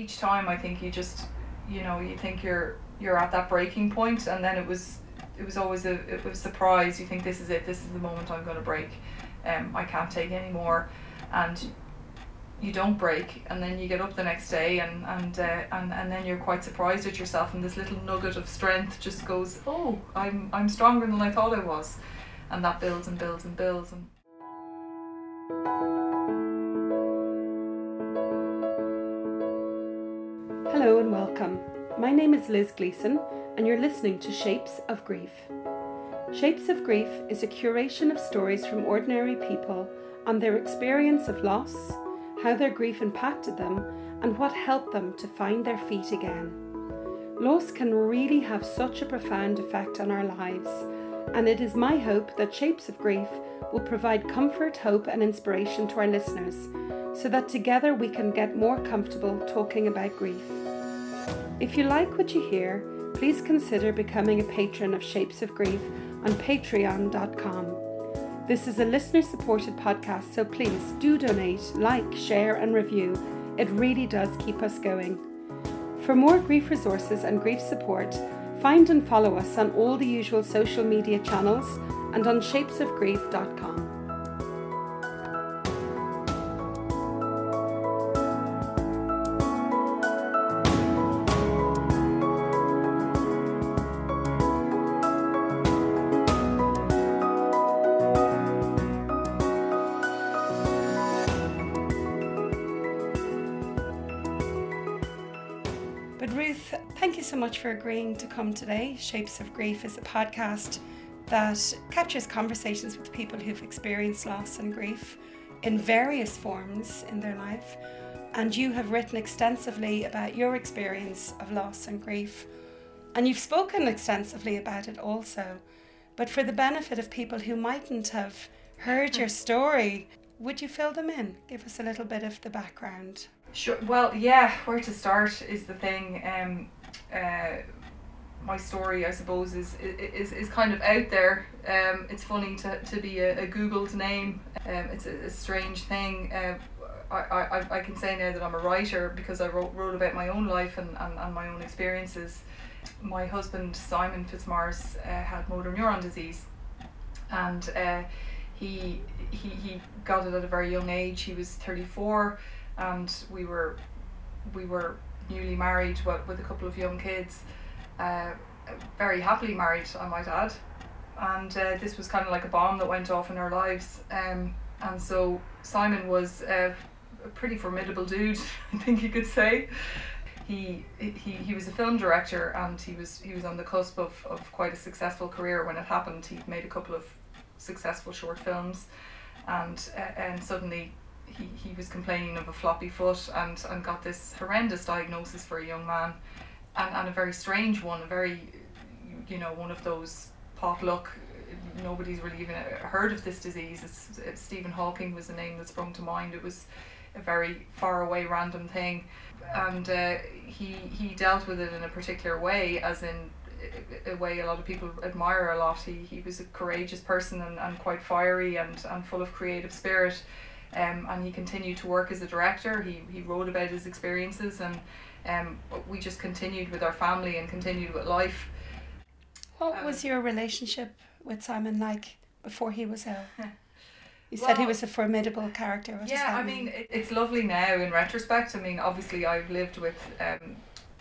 each time I think you just you know you think you're you're at that breaking point and then it was it was always a, it was a surprise. You think this is it. This is the moment I'm going to break. Um, I can't take anymore and you don't break and then you get up the next day and and, uh, and and then you're quite surprised at yourself and this little nugget of strength just goes oh I'm I'm stronger than I thought I was. And that builds and builds and builds and welcome. My name is Liz Gleeson, and you're listening to Shapes of Grief. Shapes of Grief is a curation of stories from ordinary people on their experience of loss, how their grief impacted them, and what helped them to find their feet again. Loss can really have such a profound effect on our lives, and it is my hope that Shapes of Grief will provide comfort, hope, and inspiration to our listeners so that together we can get more comfortable talking about grief. If you like what you hear, please consider becoming a patron of Shapes of Grief on patreon.com. This is a listener supported podcast, so please do donate, like, share, and review. It really does keep us going. For more grief resources and grief support, find and follow us on all the usual social media channels and on shapesofgrief.com. much for agreeing to come today. Shapes of Grief is a podcast that captures conversations with people who've experienced loss and grief in various forms in their life. And you have written extensively about your experience of loss and grief. And you've spoken extensively about it also. But for the benefit of people who mightn't have heard your story, would you fill them in? Give us a little bit of the background. Sure. Well, yeah. Where to start is the thing. Um, uh, my story, I suppose, is is, is kind of out there. Um, it's funny to, to be a, a Googled name. Um, it's a, a strange thing. Uh, I, I, I can say now that I'm a writer because I wrote, wrote about my own life and, and, and my own experiences. My husband, Simon Fitzmaurice, uh, had motor neuron disease. And uh, he, he, he got it at a very young age. He was 34 and we were we were newly married with, a couple of young kids uh, very happily married I might add and uh, this was kind of like a bomb that went off in our lives um, and so Simon was uh, a pretty formidable dude I think you could say. He, he he was a film director and he was he was on the cusp of, of quite a successful career. When it happened he'd made a couple of successful short films and uh, and suddenly he, he was complaining of a floppy foot and, and got this horrendous diagnosis for a young man and, and a very strange one, a very, you know, one of those potluck, nobody's really even heard of this disease. It's, it's Stephen Hawking was the name that sprung to mind. It was a very far away random thing and uh, he, he dealt with it in a particular way as in a way a lot of people admire a lot. He, he was a courageous person and, and quite fiery and, and full of creative spirit um, and he continued to work as a director. He, he wrote about his experiences, and um, we just continued with our family and continued with life. What um, was your relationship with Simon like before he was ill? You said he was a formidable character. What yeah, I mean, it, it's lovely now in retrospect. I mean, obviously, I've lived with um,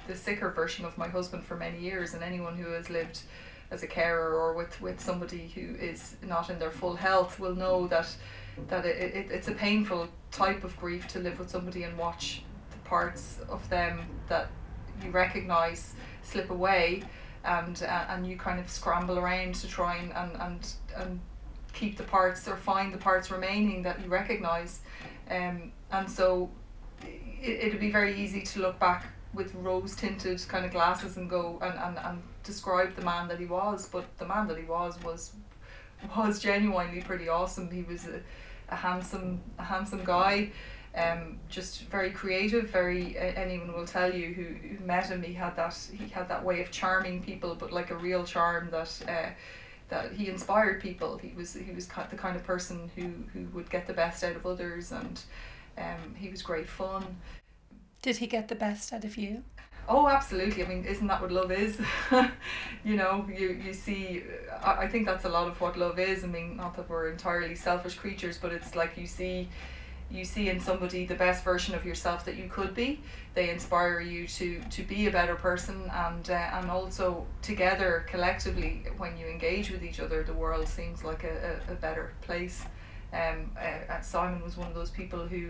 the sicker version of my husband for many years, and anyone who has lived as a carer or with, with somebody who is not in their full health will know that that it, it, it's a painful type of grief to live with somebody and watch the parts of them that you recognize slip away and uh, and you kind of scramble around to try and, and, and, and keep the parts or find the parts remaining that you recognize. Um, and so it, it'd be very easy to look back with rose tinted kind of glasses and go and, and, and describe the man that he was but the man that he was was was genuinely pretty awesome. He was a, a handsome a handsome guy um, just very creative very uh, anyone will tell you who, who met him he had that he had that way of charming people but like a real charm that uh, that he inspired people he was he was the kind of person who who would get the best out of others and um, he was great fun Did he get the best out of you? Oh, absolutely. I mean, isn't that what love is? you know, you, you see, I, I think that's a lot of what love is. I mean, not that we're entirely selfish creatures, but it's like you see you see in somebody the best version of yourself that you could be. They inspire you to to be a better person, and uh, and also together collectively, when you engage with each other, the world seems like a, a, a better place. Um, uh, Simon was one of those people who,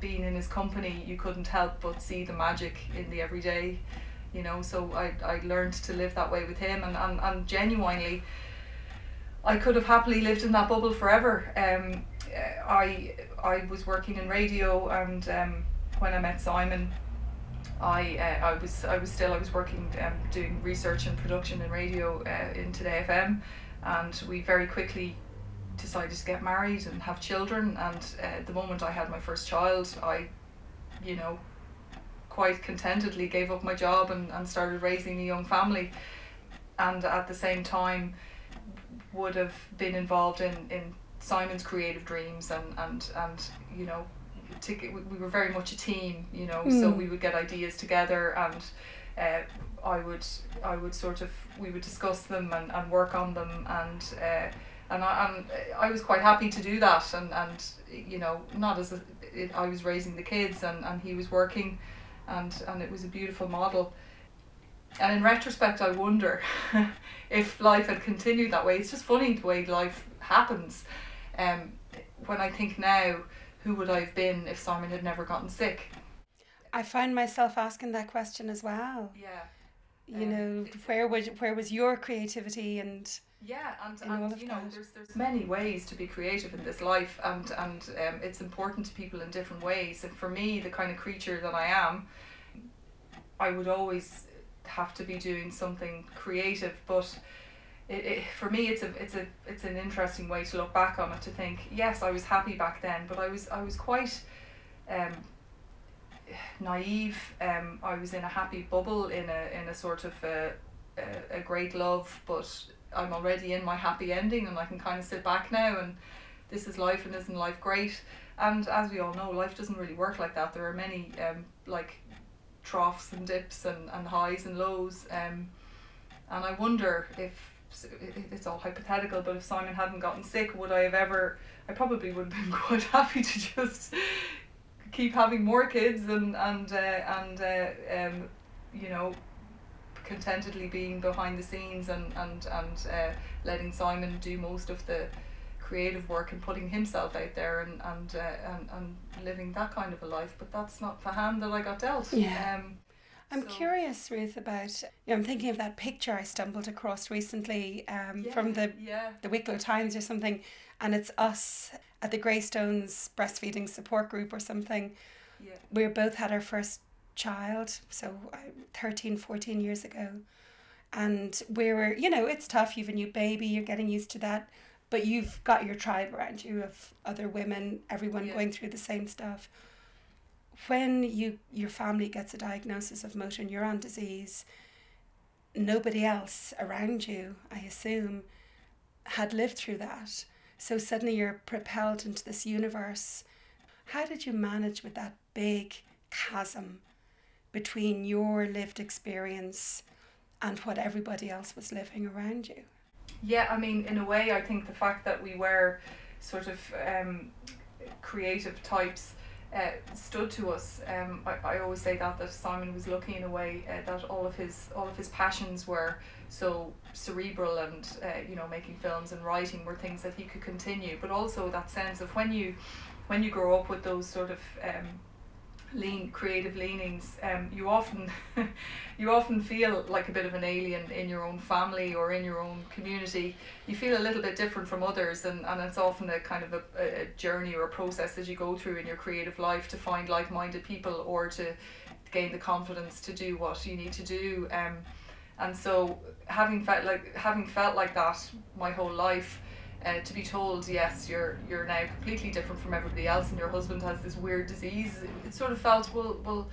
being in his company, you couldn't help but see the magic in the everyday. You know, so I, I learned to live that way with him, and, and, and genuinely, I could have happily lived in that bubble forever. Um, I I was working in radio, and um, when I met Simon, I uh, I was I was still I was working um, doing research and production in radio uh, in Today FM, and we very quickly decided to get married and have children. And uh, the moment I had my first child, I, you know, quite contentedly gave up my job and, and started raising a young family. And at the same time, would have been involved in, in Simon's creative dreams and and and you know to, we were very much a team you know mm. so hmm. we would get ideas together and uh, I would I would sort of we would discuss them and, and work on them and uh, and I, and I was quite happy to do that and, and you know not as a, it, I was raising the kids and, and he was working and and it was a beautiful model and in retrospect I wonder if life had continued that way it's just funny the way life happens um, when I think now, who would I have been if Simon had never gotten sick? I find myself asking that question as well. Yeah. You um, know, where was where was your creativity and yeah, and, and you know, there's there's many ways to be creative in this life, and and um, it's important to people in different ways. And for me, the kind of creature that I am, I would always have to be doing something creative, but it, it, for me it's a it's a it's an interesting way to look back on it to think yes I was happy back then but I was I was quite um, naive um, I was in a happy bubble in a in a sort of a, a, a great love but I'm already in my happy ending and I can kind of sit back now and this is life and isn't life great and as we all know life doesn't really work like that there are many um, like troughs and dips and, and highs and lows um, and I wonder if it's all hypothetical, but if Simon hadn't gotten sick, would I have ever? I probably would have been quite happy to just keep having more kids and and uh, and uh, um, you know contentedly being behind the scenes and and and uh, letting Simon do most of the creative work and putting himself out there and and, uh, and and living that kind of a life. But that's not the hand that I got dealt. Yeah. Um, I'm so. curious, Ruth, about. You know, I'm thinking of that picture I stumbled across recently um, yeah, from the yeah. the Wicklow Times or something, and it's us at the Greystones breastfeeding support group or something. Yeah. We both had our first child, so uh, 13, 14 years ago. And we were, you know, it's tough. You've a new baby, you're getting used to that. But you've got your tribe around you of other women, everyone yeah. going through the same stuff when you your family gets a diagnosis of motor neuron disease, nobody else around you, I assume, had lived through that. So suddenly you're propelled into this universe. How did you manage with that big chasm between your lived experience and what everybody else was living around you? Yeah, I mean, in a way, I think the fact that we were sort of um, creative types uh, stood to us. Um, I, I always say that that Simon was lucky in a way uh, that all of his all of his passions were so cerebral and uh, you know making films and writing were things that he could continue. But also that sense of when you when you grow up with those sort of um, lean creative leanings um, you often you often feel like a bit of an alien in your own family or in your own community you feel a little bit different from others and, and it's often a kind of a, a journey or a process that you go through in your creative life to find like-minded people or to gain the confidence to do what you need to do um, and so having felt like having felt like that my whole life uh, to be told yes you're you're now completely different from everybody else and your husband has this weird disease it, sort of felt well well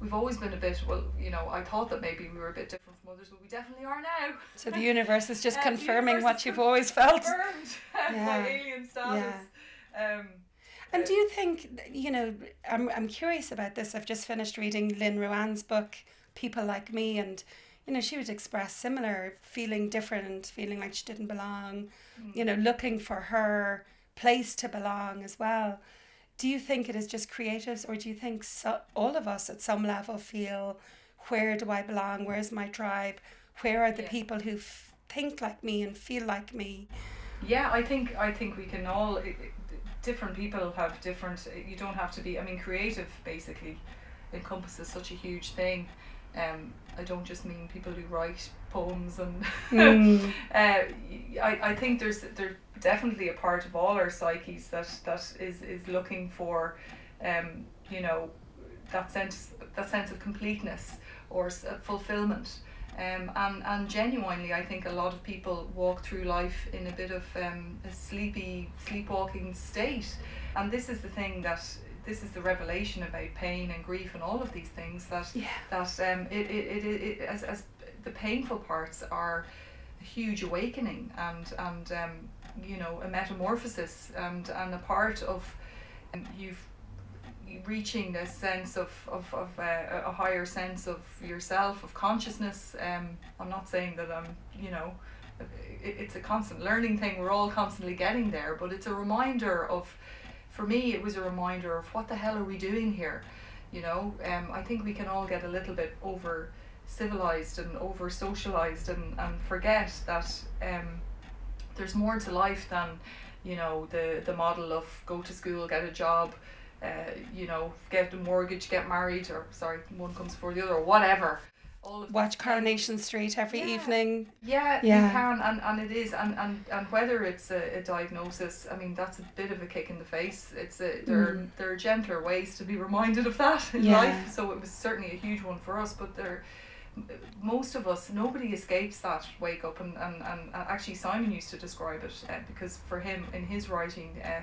we've always been a bit well you know I thought that maybe we were a bit different from others but we definitely are now so the universe is just uh, confirming what you've always felt confirmed yeah. by alien status yeah. um, And do you think, you know, I'm, I'm curious about this. I've just finished reading Lynn Ruane's book, People Like Me, and, you know, she would express similar feeling different, feeling like she didn't belong, mm. you know, looking for her place to belong as well. Do you think it is just creatives, or do you think so, all of us at some level feel, where do I belong? Where's my tribe? Where are the yeah. people who f- think like me and feel like me? Yeah, I think I think we can all. It, different people have different. You don't have to be. I mean, creative basically encompasses such a huge thing. Um, I don't just mean people who write poems and. Mm. uh, I I think there's there's definitely a part of all our psyches that that is is looking for, um, you know, that sense that sense of completeness or fulfillment. Um, and, and genuinely, I think a lot of people walk through life in a bit of um, a sleepy, sleepwalking state. And this is the thing that this is the revelation about pain and grief and all of these things that yeah. that um, it, it, it, it, as, as the painful parts are a huge awakening and and um, you know a metamorphosis and and a part of um, you've reaching a sense of, of, of uh, a higher sense of yourself, of consciousness. Um, I'm not saying that I'm, you know, it, it's a constant learning thing. We're all constantly getting there, but it's a reminder of, for me, it was a reminder of what the hell are we doing here? You know, um, I think we can all get a little bit over civilized and over socialized and, and forget that um, there's more to life than, you know, the, the model of go to school, get a job, uh, you know, get a mortgage, get married, or sorry, one comes before the other, or whatever. All of Watch Coronation Street every yeah. evening. Yeah, yeah, you can, and, and it is, and, and, and whether it's a, a diagnosis, I mean, that's a bit of a kick in the face. It's a there mm. there are gentler ways to be reminded of that in yeah. life. So it was certainly a huge one for us, but there most of us, nobody escapes that wake up, and, and, and actually Simon used to describe it uh, because for him in his writing, uh,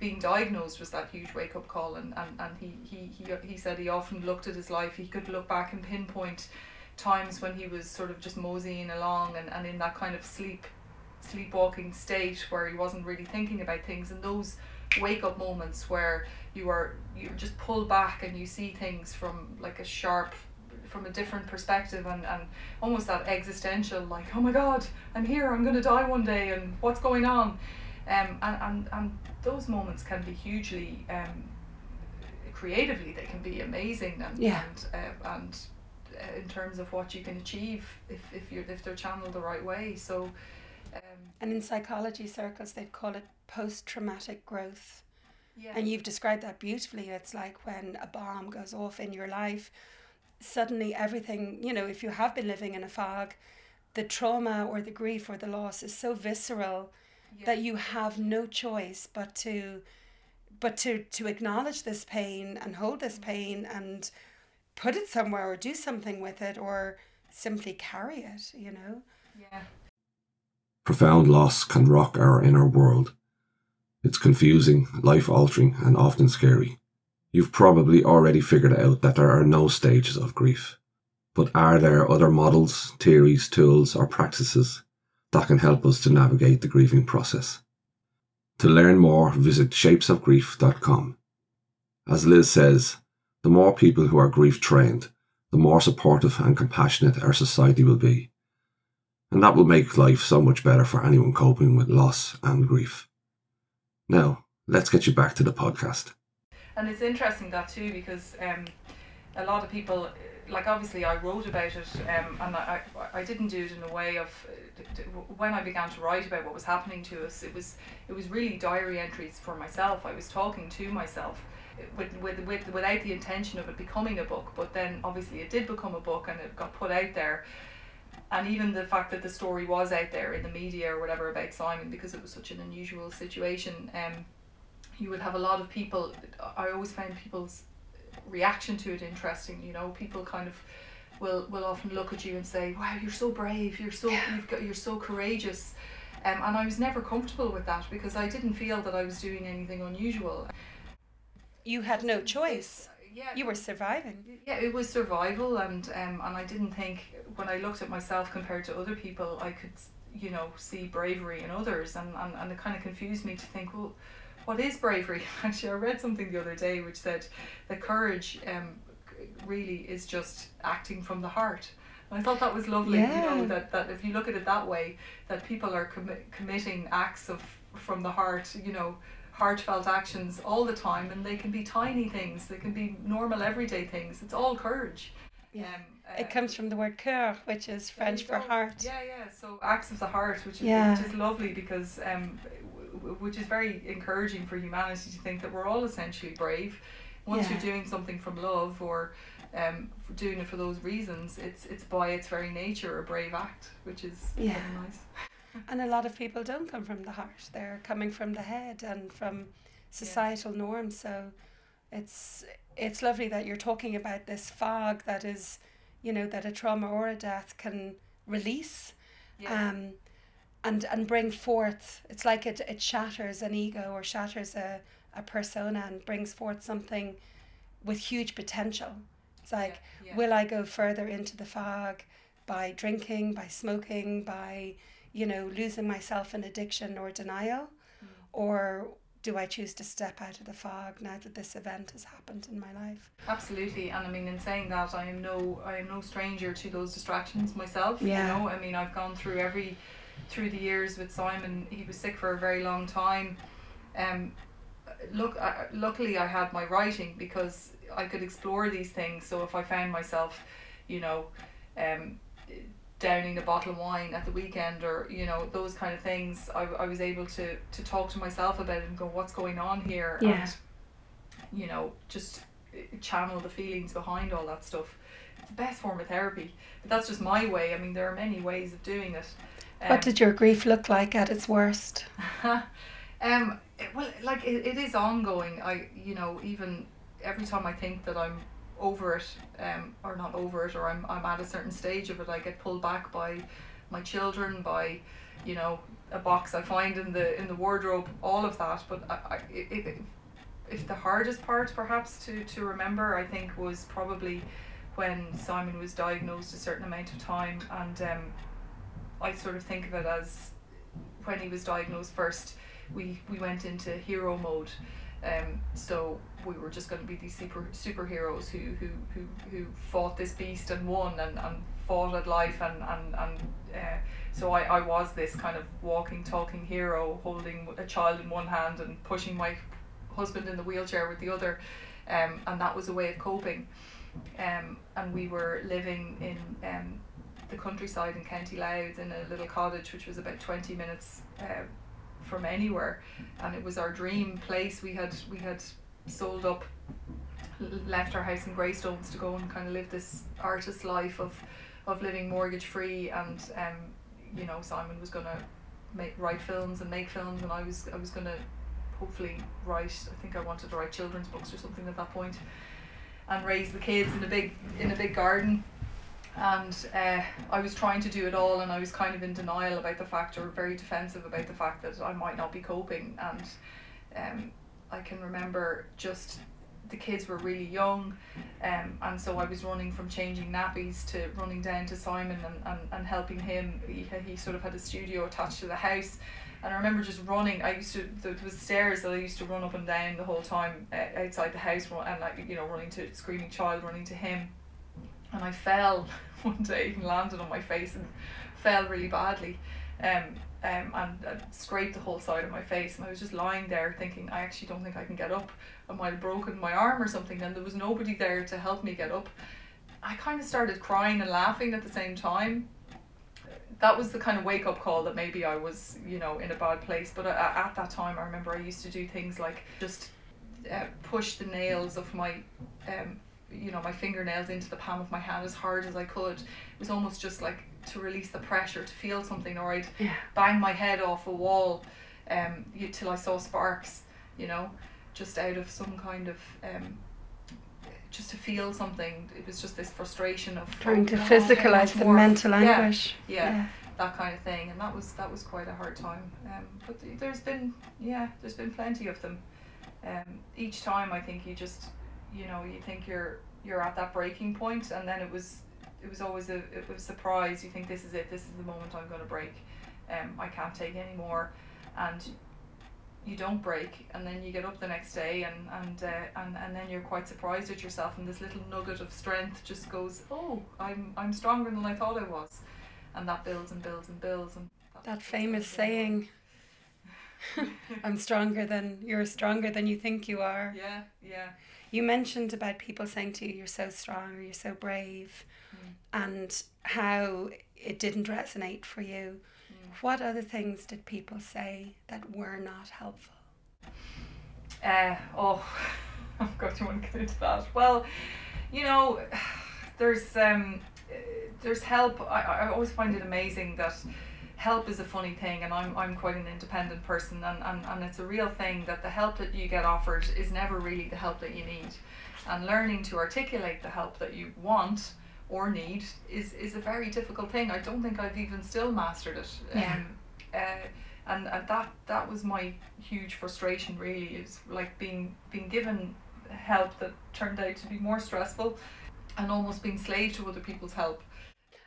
being diagnosed was that huge wake up call and, and, and he, he, he, he said he often looked at his life he could look back and pinpoint times when he was sort of just moseying along and, and in that kind of sleep sleepwalking state where he wasn't really thinking about things and those wake up moments where you are you just pull back and you see things from like a sharp from a different perspective and, and almost that existential like oh my god i'm here i'm going to die one day and what's going on um, and, and, and those moments can be hugely um, creatively they can be amazing and yeah. and, uh, and in terms of what you can achieve if, if you're if they're channeled the right way so um, and in psychology circles they'd call it post-traumatic growth yeah. and you've described that beautifully it's like when a bomb goes off in your life suddenly everything you know if you have been living in a fog the trauma or the grief or the loss is so visceral yeah. that you have no choice but to but to to acknowledge this pain and hold this mm-hmm. pain and put it somewhere or do something with it or simply carry it you know? Yeah. Profound loss can rock our inner world. It's confusing life altering and often scary. You've probably already figured out that there are no stages of grief. But are there other models theories tools or practices that can help us to navigate the grieving process. To learn more, visit shapesofgrief.com. As Liz says, the more people who are grief trained, the more supportive and compassionate our society will be. And that will make life so much better for anyone coping with loss and grief. Now, let's get you back to the podcast. And it's interesting that too because um, a lot of people like obviously I wrote about it um, and I, I, didn't do it in a way of when I began to write about what was happening to us it was it was really diary entries for myself I was talking to myself with, with, with without the intention of it becoming a book but then obviously it did become a book and it got put out there and even the fact that the story was out there in the media or whatever about Simon because it was such an unusual situation um, you would have a lot of people I always find people's reaction to it interesting. You know, people kind of will will often look at you and say, "Wow, you're so brave. You're so yeah. you've got you're so courageous." Um, and I was never comfortable with that because I didn't feel that I was doing anything unusual. You had no choice. Yeah, you were surviving. Yeah, it was survival, and um, and I didn't think when I looked at myself compared to other people, I could, you know, see bravery in others, and and, and it kind of confused me to think, well, what is bravery? Actually, I read something the other day which said that courage um, really is just acting from the heart. And I thought that was lovely. yeah. You know that, that if you look at it that way, that people are commi- committing acts of from the heart. You know, heartfelt actions all the time, and they can be tiny things. They can be normal everyday things. It's all courage. Yeah. Um, It uh, comes from the word cœur, which is French for heart. Yeah, yeah. So acts of the heart, which is Yeah. which is lovely because um, w- which is very encouraging for humanity to think that we're all essentially brave. Once Yeah. you're doing something from love or um, for doing it for those reasons, it's it's by its very nature a brave act, which is Yeah. nice. And a lot of people don't come from the heart. They're coming from the head and from societal norms. So it's it's lovely that you're talking about this fog that is, you know, that a trauma or a death can release. Yeah. um, and and bring forth. It's like it it shatters an ego or shatters a, a persona and brings forth something with huge potential. It's like, yeah, yeah. will I go further into the fog by drinking, by smoking, by you know losing myself in addiction or denial, Mm. or do I choose to step out of the fog now that this event has happened in my life? Absolutely, and I mean, in saying that, I am no, I am no stranger to those distractions myself. Yeah. You know, I mean, I've gone through every, through the years with Simon. He was sick for a very long time. Um, look, I, luckily I had my writing because I could explore these things. So if I found myself, you know, um, downing a bottle of wine at the weekend or you know those kind of things, I, I was able to to talk to myself about it and go, what's going on here? Yeah. And, you know, just uh, channel the feelings behind all that stuff. It's the best form of therapy. But that's just my way. I mean, there are many ways of doing it. Um, what did your grief look like at its worst? um, it- well, like it, it is ongoing. I, you know, even every time I think that I'm over it, um, or not over it, or I'm, I'm at a certain stage of it, I get pulled back by my children, by, you know, a box I find in the in the wardrobe, all of that. But I, I if, if, the hardest part, perhaps to to remember, I think was probably when Simon was diagnosed a certain amount of time, and um, I sort of think of it as when he was diagnosed first, we, we went into hero mode. Um, so we were just going to be these super superheroes who, who, who, who fought this beast and won and, and fought at life and, and, and uh, so I, I was this kind of walking talking hero holding a child in one hand and pushing my husband in the wheelchair with the other um, and that was a way of coping. Um, and we were living in um, the countryside in County Louth in a little cottage which was about 20 minutes uh, from anywhere. And it was our dream place. We had we had sold up left our house in Greystones to go and kind of live this artist life of of living mortgage free and um you know Simon was gonna make write films and make films and I was I was gonna hopefully write I think I wanted to write children's books or something at that point and raise the kids in a big in a big garden. And uh, I was trying to do it all and I was kind of in denial about the fact or very defensive about the fact that I might not be coping and um, I can remember just the kids were really young um, and so I was running from changing nappies to running down to Simon and, and, and helping him. He, he sort of had a studio attached to the house. And I remember just running. I used to there was stairs that I used to run up and down the whole time uh, outside the house and like you know running to screaming child running to him. And I fell one day and landed on my face and fell really badly um, um, and uh, scraped the whole side of my face and I was just lying there thinking I actually don't think I can get up. I might have broken my arm or something and there was nobody there to help me get up. I kind of started crying and laughing at the same time. That was the kind of wake up call that maybe I was you know in a bad place but uh, at that time I remember I used to do things like just uh, push the nails of my um, you know my fingernails into the palm of my hand as hard as I could. It was almost just like to release the pressure to feel something, or I'd Yeah. bang my head off a wall, um, you, till I saw sparks. You know, just out of some kind of um, just to feel something. It was just this frustration of Trying to physicalize the mental Yeah, anguish. yeah, that kind of thing, and that was that was quite a hard time. Um, but th- there's been yeah, there's been plenty of them. Um, each time I think you just you know you think you're you're at that breaking point, and then it was it was always a, it was a surprise. You think this is it, this is the moment I'm going to break. Um, I can't take any more, and you don't break and then you get up the next day and and, uh, and and then you're quite surprised at yourself and this little nugget of strength just goes oh I'm I'm stronger than I thought I was and that builds and builds and builds and that famous saying I'm stronger than you're stronger than you think you are. Yeah, yeah. You mentioned about people saying to you, you're so strong or you're so brave, mm. and how it didn't resonate for you. Mm. What other things did people say that were not helpful? Uh, oh, oh God, you want to get into that? Well, you know, there's um, there's help. I, I always find it amazing that help is a funny thing and I'm, I'm quite an independent person and, and, and it's a real thing that the help that you get offered is never really the help that you need and learning to articulate the help that you want or need is, is a very difficult thing. I don't think I've even still mastered it. Yeah. Um, uh, and, and that that was my huge frustration really is like being being given help that turned out to be more stressful and almost being slave to other people's help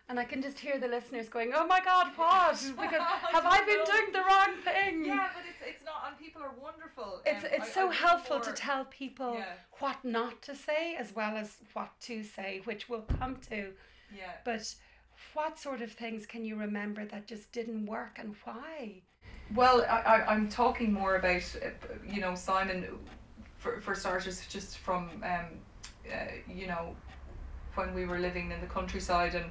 and I can just hear the listeners going, "Oh my God, what? Because have I been doing the wrong thing?" Yeah, but it's it's not, and people are wonderful. It's um, it's I, so I helpful to tell people yeah. what not to say as well as what to say, which we'll come to. Yeah. But what sort of things can you remember that just didn't work, and why? Well, I, I I'm talking more about uh, you know Simon, for for starters, just from um, uh, you know when we were living in the countryside and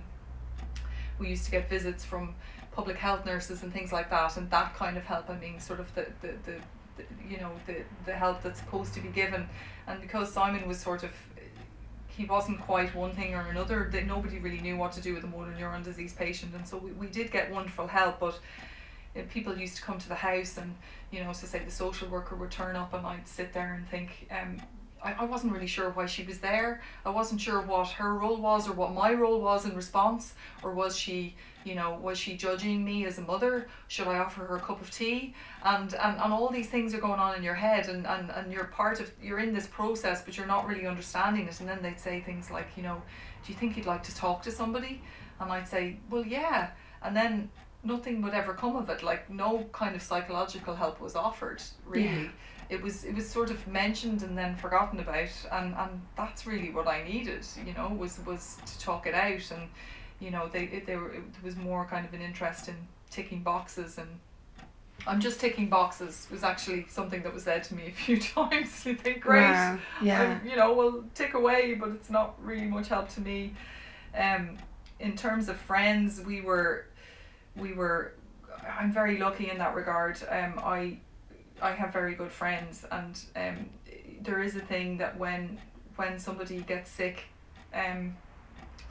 we used to get visits from public health nurses and things like that and that kind of help I mean sort of the, the, the, the you know the, the help that's supposed to be given. And because Simon was sort of he wasn't quite one thing or another that nobody really knew what to do with a motor neuron disease patient and so we, we did get wonderful help but people used to come to the house and you know so say the social worker would turn up and I'd sit there and think um, I, I wasn't really sure why she was there. I wasn't sure what her role was or what my role was in response. Or was she, you know, was she judging me as a mother? Should I offer her a cup of tea? And and, and all these things are going on in your head and, and, and you're part of you're in this process but you're not really understanding it. And then they'd say things like, you know, do you think you'd like to talk to somebody? And I'd say, Well yeah. And then nothing would ever come of it. Like no kind of psychological help was offered, really. Yeah it was it was sort of mentioned and then forgotten about and and that's really what I needed you know was was to talk it out and you know they it, they were it was more kind of an interest in ticking boxes and I'm just ticking boxes was actually something that was said to me a few times. You think, great, wow. yeah, you know, well, tick away, but it's not really much help to me. Um, in terms of friends, we were, we were, I'm very lucky in that regard. Um, I I have very good friends, and um, there is a thing that when when somebody gets sick, um,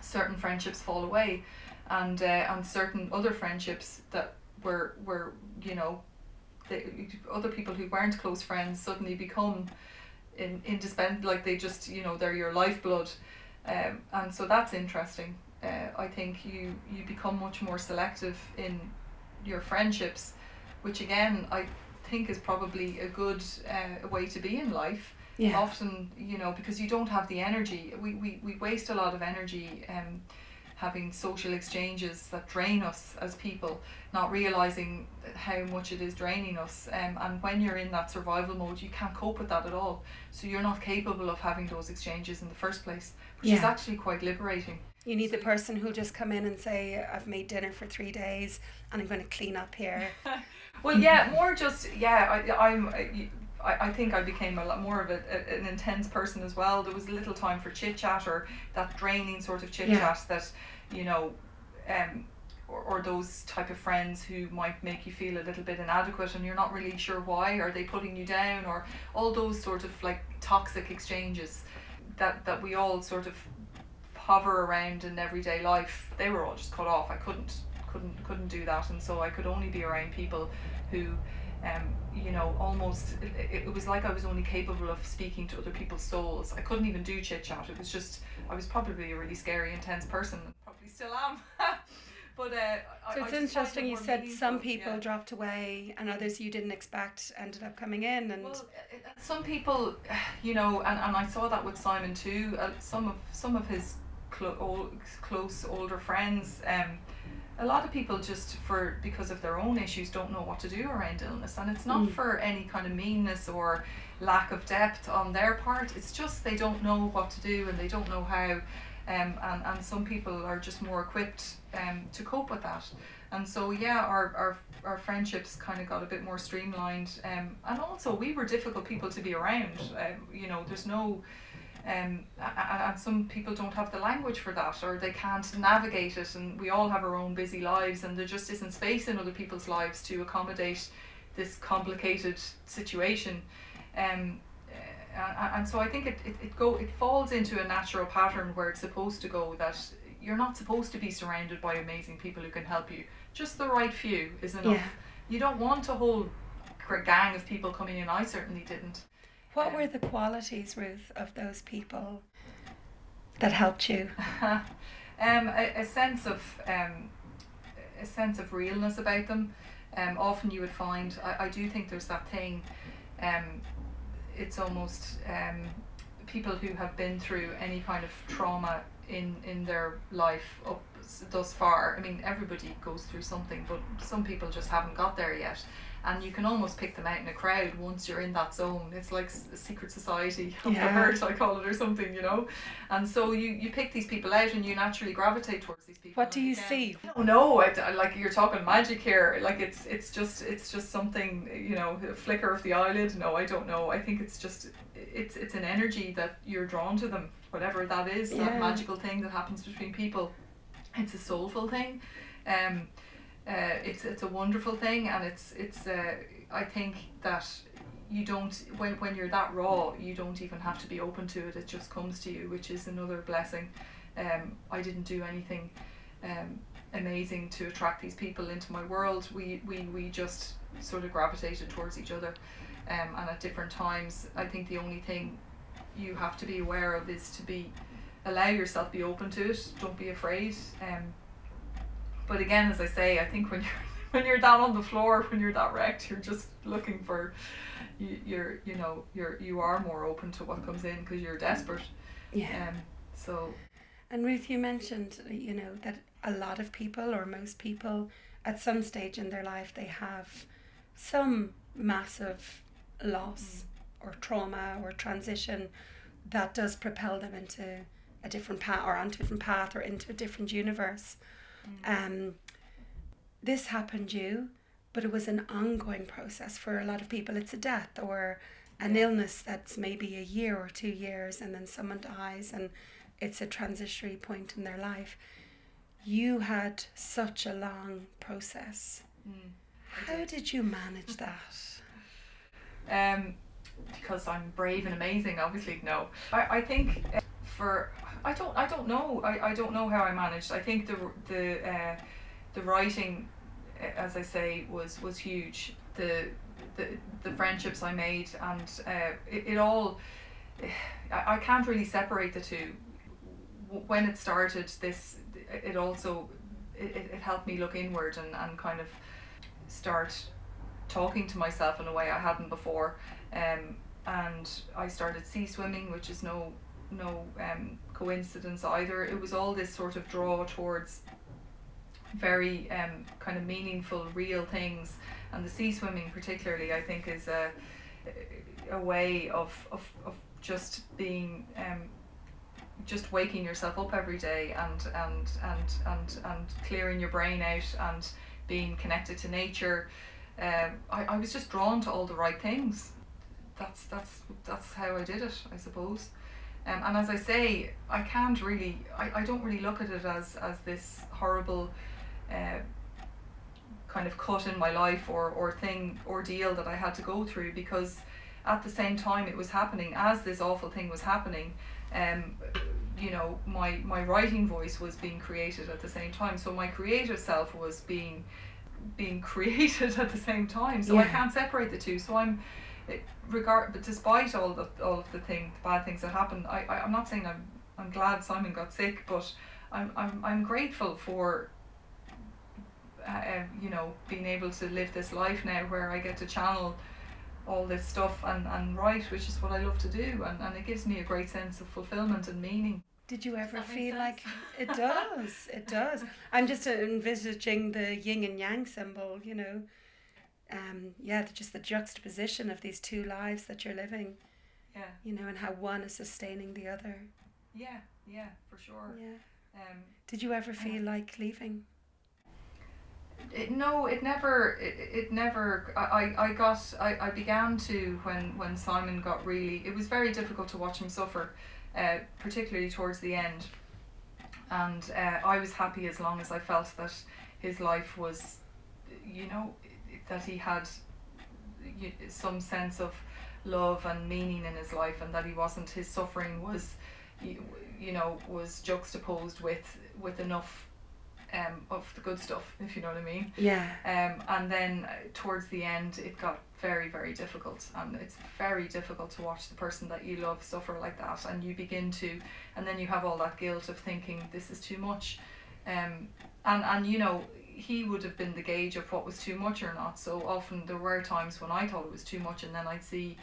certain friendships fall away, and uh, and certain other friendships that were were you know, the, other people who weren't close friends suddenly become in indispensable. Like they just you know they're your lifeblood, um, and so that's interesting. Uh, I think you you become much more selective in your friendships, which again I think is probably a good uh, way to be in life. Yeah. Often, you know, because you don't have the energy. We, we, we waste a lot of energy um, having social exchanges that drain us as people, not realizing how much it is draining us. Um, and when you're in that survival mode, you can't cope with that at all. So you're not capable of having those exchanges in the first place, which yeah. is actually quite liberating. You need the person who'll just come in and say, I've made dinner for three days and I'm going to clean up here. well, yeah, more just, yeah, I, I'm. I, I think I became a lot more of a, a, an intense person as well. There was little time for chit chat or that draining sort of chit chat yeah. that, you know, um, or, or those type of friends who might make you feel a little bit inadequate and you're not really sure why. Are they putting you down? Or all those sort of like toxic exchanges that, that we all sort of hover around in everyday life, they were all just cut off. I couldn't couldn't couldn't do that, and so I could only be around people who. Um, you know, almost it, it was like I was only capable of speaking to other people's souls. I couldn't even do chit chat. It was just I was probably a really scary, intense person. Probably still am. but uh, so I, it's I interesting. You said some people yeah. dropped away, and others you didn't expect ended up coming in. And well, uh, some people, you know, and, and I saw that with Simon too. Uh, some of some of his clo- old, close older friends. Um, a lot of people just for because of their own issues don't know what to do around illness, and it's not Mm. for any kind of meanness or lack of depth on their part. It's just they don't know what to do and they don't know how. Um, and, and some people are just more equipped um, to cope with that. And so, yeah, our, our, our friendships kind of got a bit more streamlined. Um, and also, we were difficult people to be around. Um, you know, there's no, um, and some people don't have the language for that or they can't navigate it. And we all have our own busy lives, and there just isn't space in other people's lives to accommodate this complicated situation. Um, and, and so I think it, it, it go it falls into a natural pattern where it's supposed to go that you're not supposed to be surrounded by amazing people who can help you. Just the right few is enough. Yeah. You don't want a whole gang of people coming in. I certainly didn't. What Um, were the qualities, Ruth, of those people that helped you? um, a, a sense of um, a sense of realness about them. Um, often you would find I, I do think there's that thing. Um, it's almost um, people who have been through any kind of trauma in in their life up thus far. I mean, everybody goes through something, but some people just haven't got there yet. And you can almost pick them out in a crowd once you're in that zone. It's like a secret society of Yeah. the hurt, I call it, or something, you know. And so you, you pick these people out and you naturally gravitate towards these people. What do you again- see? I don't know. I, I- like you're talking magic here. Like it's it's just it's just something you know a flicker of the eyelid. No, I don't know. I think it's just it's it's an energy that you're drawn to them. Whatever that is, Yeah. that magical thing that happens between people. It's a soulful thing. Um, uh, it's it's a wonderful thing, and it's it's uh, I think that you don't when when you're that raw, you don't even have to be open to it. It just comes to you, which is another blessing. Um, I didn't do anything um, amazing to attract these people into my world. We we we just sort of gravitated towards each other, um, and at different times, I think the only thing you have to be aware of is to be allow yourself be open to it. Don't be afraid. Um, but again, as I say, I think when you're when you're down on the floor, when you're that wrecked, you're just looking for you, you're you know you're you are more open to what comes in because you're desperate. Yeah. Um, so And Ruth, you mentioned, you know, that a lot of people or most people at some stage in their life they have some massive loss or trauma or transition that does propel them into a different path or onto a different path or into a different universe. Um, this happened you, but it was an ongoing process for a lot of people. It's a death or an illness that's maybe a year or two years, and then someone dies, and it's a transitionary point in their life. You had such a long process. How did you manage that? um, because I'm brave and amazing, obviously no. I, I think uh, for I don't I don't know I, I don't know how I managed. I think the the uh, the writing, as I say, was was huge. The the, the friendships I made and uh, it, it all I, can't really separate the two. When it started, this it also it it helped me look inward and, and kind of start talking to myself in a way I hadn't before. Um, and I started sea swimming, which is no no um, coincidence either. It was all this sort of draw towards very um, kind of meaningful, real things. And the sea swimming, particularly, I think, is a a way of of, of just being um, just waking yourself up every day and and and and and clearing your brain out and being connected to nature. Um, I, I was just drawn to all the right things. That's that's that's how I did it, I suppose. Um, and as I say, I can't really, I, I don't really look at it as, as this horrible uh, kind of cut in my life or, or thing, ordeal that I had to go through because at the same time it was happening, as this awful thing was happening, um, you know, my, my writing voice was being created at the same time. So my creative self was being being created at the same time. So I can't separate the two. So I'm it, regard but despite all the all of the thing the bad things that happened I, I I'm not saying I'm I'm glad Simon got sick but I'm I'm I'm grateful for uh, uh, you know being able to live this life now where I get to channel all this stuff and, and write which is what I love to do and, and it gives me a great sense of fulfillment and meaning Did you ever that make feel like it does? It does. I'm just envisaging the yin and yang symbol, you know. Um, yeah, just the juxtaposition of these two lives that you're living, Yeah, you know, and how one is sustaining the other. yeah, yeah, for sure. Yeah. Um, Did you ever feel like leaving? it, no, it never, it, it never. I, I, I got, I, I began to when when Simon got really. It was very difficult to watch him suffer, uh, particularly towards the end. And uh, I was happy as long as I felt that his life was, you know, that he had some sense of love and meaning in his life, and that he wasn't. His suffering was, you, you know, was juxtaposed with with enough um, of the good stuff, if you know what I mean. Yeah. Um, and then uh, towards the end, it got very, very difficult. And it's very difficult to watch the person that you love suffer like that. And you begin to, and then you have all that guilt of thinking, this is too much. Um, and, and, you know, he would have been the gauge of what was too much or not. So often there were times when I thought it was too much, and then I'd see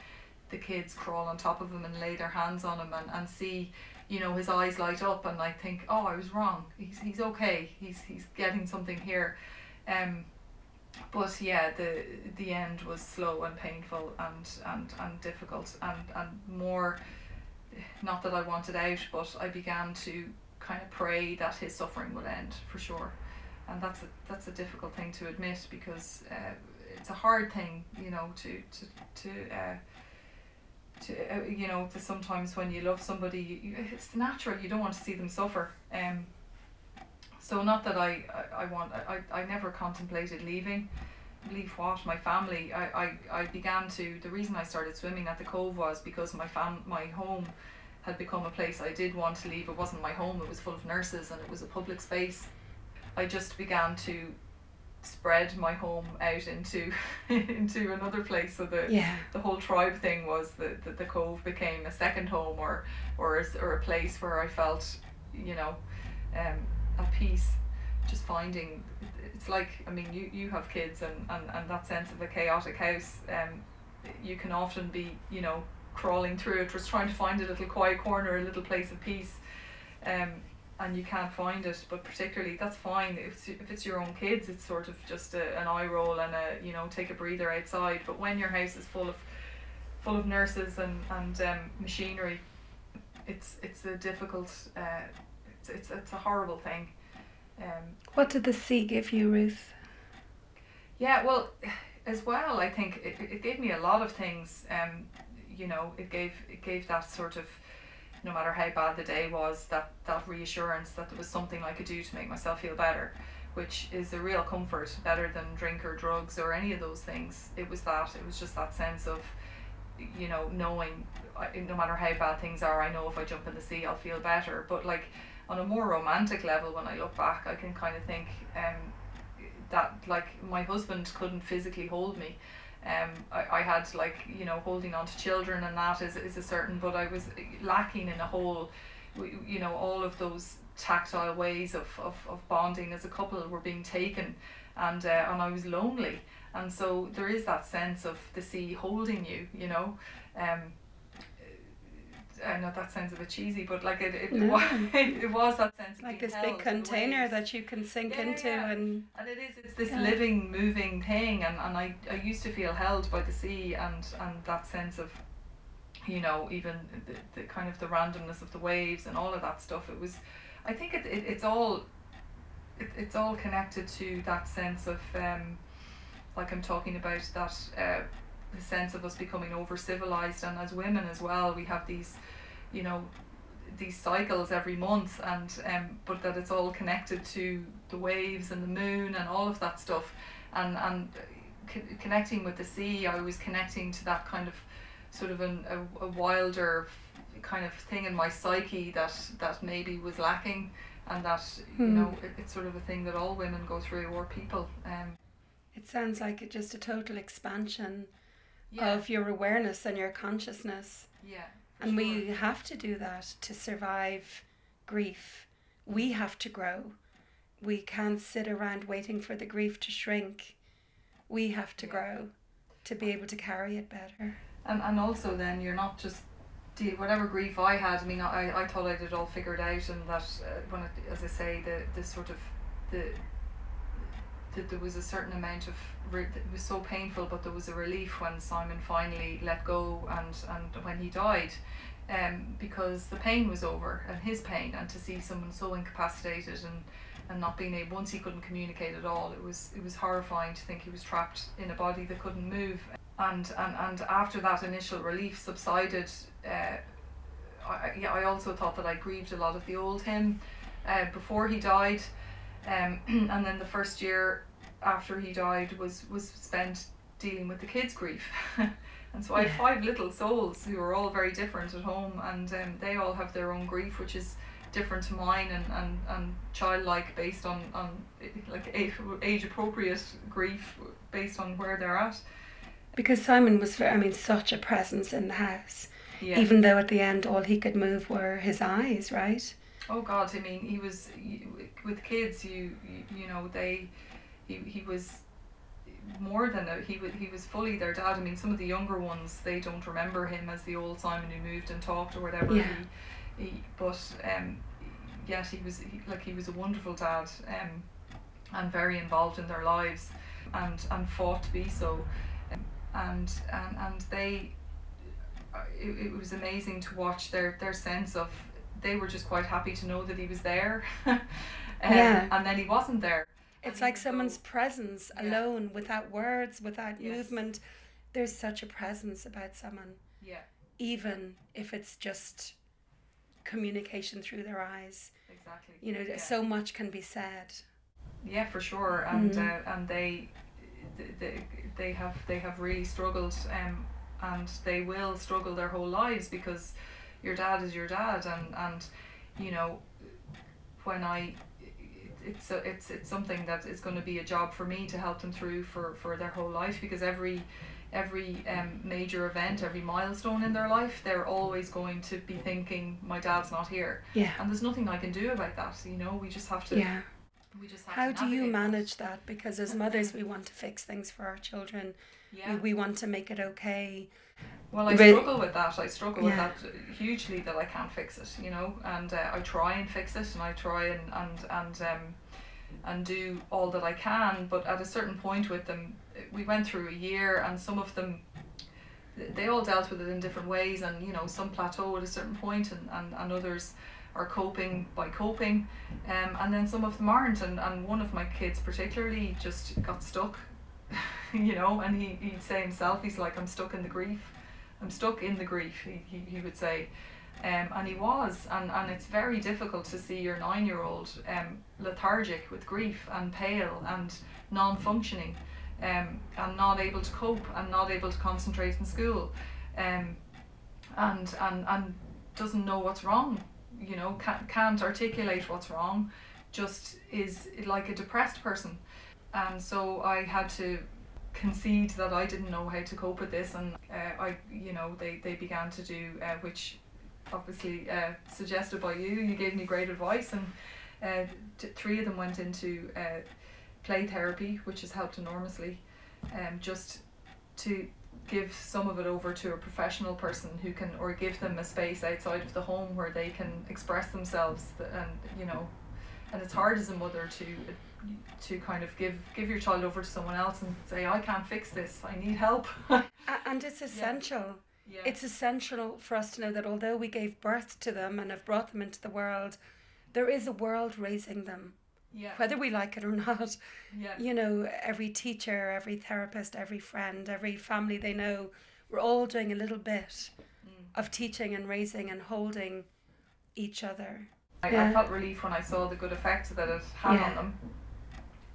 the kids crawl on top of him and lay their hands on him and, and see you know his eyes light up and I think oh I was wrong. He's, he's okay. He's, he's getting something here. Um, but yeah the the end was slow and painful and, and, and difficult and, and more not that I wanted out but I began to kind of pray that his suffering would end for sure and that's a that's a difficult thing to admit because uh, it's a hard thing you know to to, to uh, to uh, you know to sometimes when you love somebody you, it's natural you don't want to see them suffer. Um so not that I I, I want I, I never contemplated leaving. Leave what? My family. I, I, I began to the reason I started swimming at the cove was because my fam my home had become a place I did want to leave. It wasn't my home it was full of nurses and it was a public space I just began to spread my home out into into another place. So the Yeah. the whole tribe thing was that the, the cove became a second home or or a, or a place where I felt you know um, at peace. Just finding it's like I mean you, you have kids and, and, and that sense of a chaotic house um, you can often be you know crawling through it just trying to find a little quiet corner a little place of peace. Um, and you can't find it but particularly that's fine if it's, if it's your own kids it's sort of just a, an eye roll and a you know take a breather outside but when your house is full of full of nurses and, and um, machinery it's it's a difficult uh, it's, it's, it's a horrible thing um, What did the sea give you, Ruth? yeah, well, as well, I think it, it gave me a lot of things. Um, you know, it gave it gave that sort of, no matter how bad the day was, that that reassurance that there was something I could do to make myself feel better, which is a real comfort, better than drink or drugs or any of those things. It was that. It was just that sense of, you know, knowing, no matter how bad things are, I know if I jump in the sea, I'll feel better. But like on a more romantic level, when I look back, I can kind of think. Um, that like my husband couldn't physically hold me um I, I had like you know holding on to children and that is, is a certain but I was lacking in a whole you know all of those tactile ways of, of, of bonding as a couple were being taken and uh, and I was lonely. And so there is that sense of the sea holding you you know? Um I know that sounds a bit cheesy, but like it, it, No. was, it, was that sense of Like this big held in the container that you can sink Yeah, into yeah. and And it is, it's this Yeah. living, moving thing, and, and I, I used to feel held by the sea and, and that sense of, you know, even the, the kind of the randomness of the waves and all of that stuff. It was, I think it, it it's all, it, it's all connected to that sense of, um, like I'm talking about that, uh, the sense of us becoming over civilized, and as women as well, we have these, you know, these cycles every month and um but that it's all connected to the waves and the moon and all of that stuff and and co- connecting with the sea I was connecting to that kind of sort of an, a, a wilder kind of thing in my psyche that that maybe was lacking and that you Hmm. know it, it's sort of a thing that all women go through or people um it sounds like it just a total expansion yeah of your awareness and your consciousness. yeah And sure. we have to do that to survive grief. We have to grow. We can't sit around waiting for the grief to shrink. We have to Yeah. grow to be able to carry it better. and and also then you're not just the, whatever grief I had, I mean, I, I thought I had it all figured out, and that uh, when it, as I say, the the sort of the that there was a certain amount of re- it was so painful, but there was a relief when Simon finally let go and and when he died, um, because the pain was over and his pain, and to see someone so incapacitated and and not being able once he couldn't communicate at all, it was it was horrifying to think he was trapped in a body that couldn't move, and and and after that initial relief subsided. Uh, I, yeah, I also thought that I grieved a lot of the old him uh, before he died um, and then the first year after he died was was spent dealing with the kids' grief. and so I have five little souls who are all very different at home, and um, they all have their own grief, which is different to mine and, and, and childlike based on, on like age appropriate grief based on where they're at. Because Simon was, I mean, such a presence in the house. Yeah. Even though at the end all he could move were his eyes, right? Oh God! I mean, he was with kids. You you, you know they, he, he was more than a, he was he was fully their dad. I mean, some of the younger ones they don't remember him as the old Simon who moved and talked or whatever. Yeah. He, he but um, yet he was he, like he was a wonderful dad um, and very involved in their lives, and and fought to be so, um, and and and they. uh, It, it was amazing to watch their, their sense of they were just quite happy to know that he was there. um, Yeah. And then he wasn't there. It's like someone's though- presence Yeah. alone, without words, without Yes. movement. There's such a presence about someone, Yeah, even if it's just communication through their eyes. exactly. You know, yeah. so much can be said. yeah, for sure. And Mhm. uh, and they, they they have they have really struggled. Um, and they will struggle their whole lives because your dad is your dad, and and you know, when I. It's a, it's it's something that is going to be a job for me to help them through for, for their whole life because every every um, major event, every milestone in their life, they're always going to be thinking, my dad's not here, Yeah. and there's nothing I can do about that. You know, we just have to. Yeah. We just have How do you navigate that. manage that? Because as mothers, we want to fix things for our children. Yeah. We, we want to make it okay. Well, I But- struggle with that. I struggle Yeah. with that hugely. That I can't fix it, you know, and uh, I try and fix it, and I try and and and um, and do all that I can. But at a certain point with them, we went through a year, and some of them, they all dealt with it in different ways, and you know, some plateau at a certain point, and and, and others are coping by coping, um, and then some of them aren't. And, and one of my kids particularly just got stuck, you know, and he, he'd say himself, he's like, I'm stuck in the grief. I'm stuck in the grief, he, he, he would say. Um, and he was, and, and it's very difficult to see your nine year old um, lethargic with grief and pale and non functioning um, and not able to cope and not able to concentrate in school um, and, and, and doesn't know what's wrong, you know, can't, can't articulate what's wrong, just is like a depressed person. And so I had to concede that I didn't know how to cope with this, and uh, I, you know, they, they began to do, uh, which obviously uh, suggested by you. You gave me great advice, and uh, t- three of them went into uh, play therapy, which has helped enormously, um, just to give some of it over to a professional person who can, or give them a space outside of the home where they can express themselves, and you know, and it's hard as a mother to to kind of give give your child over to someone else and say I can't fix this I need help And it's essential. yeah It's essential for us to know that although we gave birth to them and have brought them into the world, there is a world raising them, yeah whether we like it or not. yeah You know, every teacher, every therapist, every friend, every family they know, we're all doing a little bit Mm. of teaching and raising and holding each other. I, I felt relief when I saw the good effect that it had Yeah. on them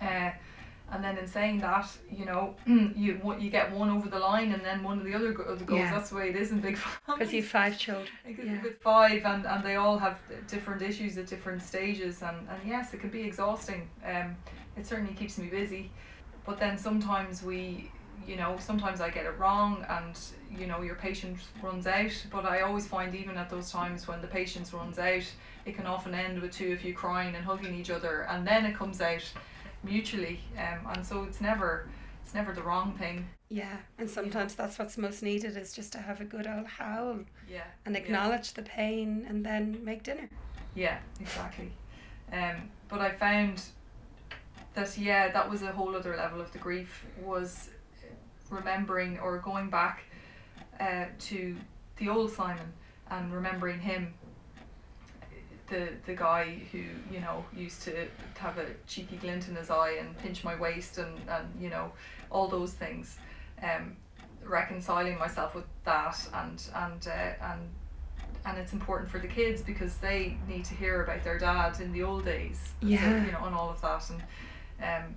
uh, and then in saying that you know you you get one over the line and then one of the other go- goes Yeah. that's the way it is in big families. Because you've five children. Because Yeah. with five and, and they all have different issues at different stages and, and yes it can be exhausting um it certainly keeps me busy but then sometimes we you know sometimes I get it wrong and you know your patience runs out but I always find even at those times when the patience runs out it can often end with two of you crying and hugging each other and then it comes out mutually um and so it's never it's never the wrong thing Yeah, and sometimes that's what's most needed is just to have a good old howl Yeah. and yeah. acknowledge the pain and then make dinner. Yeah, exactly. Um, but I found that yeah, that was a whole other level of the grief was remembering or going back uh, to the old Simon and remembering him. The the guy who you know used to have a cheeky glint in his eye and pinch my waist and and you know all those things. Um, reconciling myself with that and and uh, and and it's important for the kids because they need to hear about their dad in the old days. So, Yeah. you know, and all of that. And um,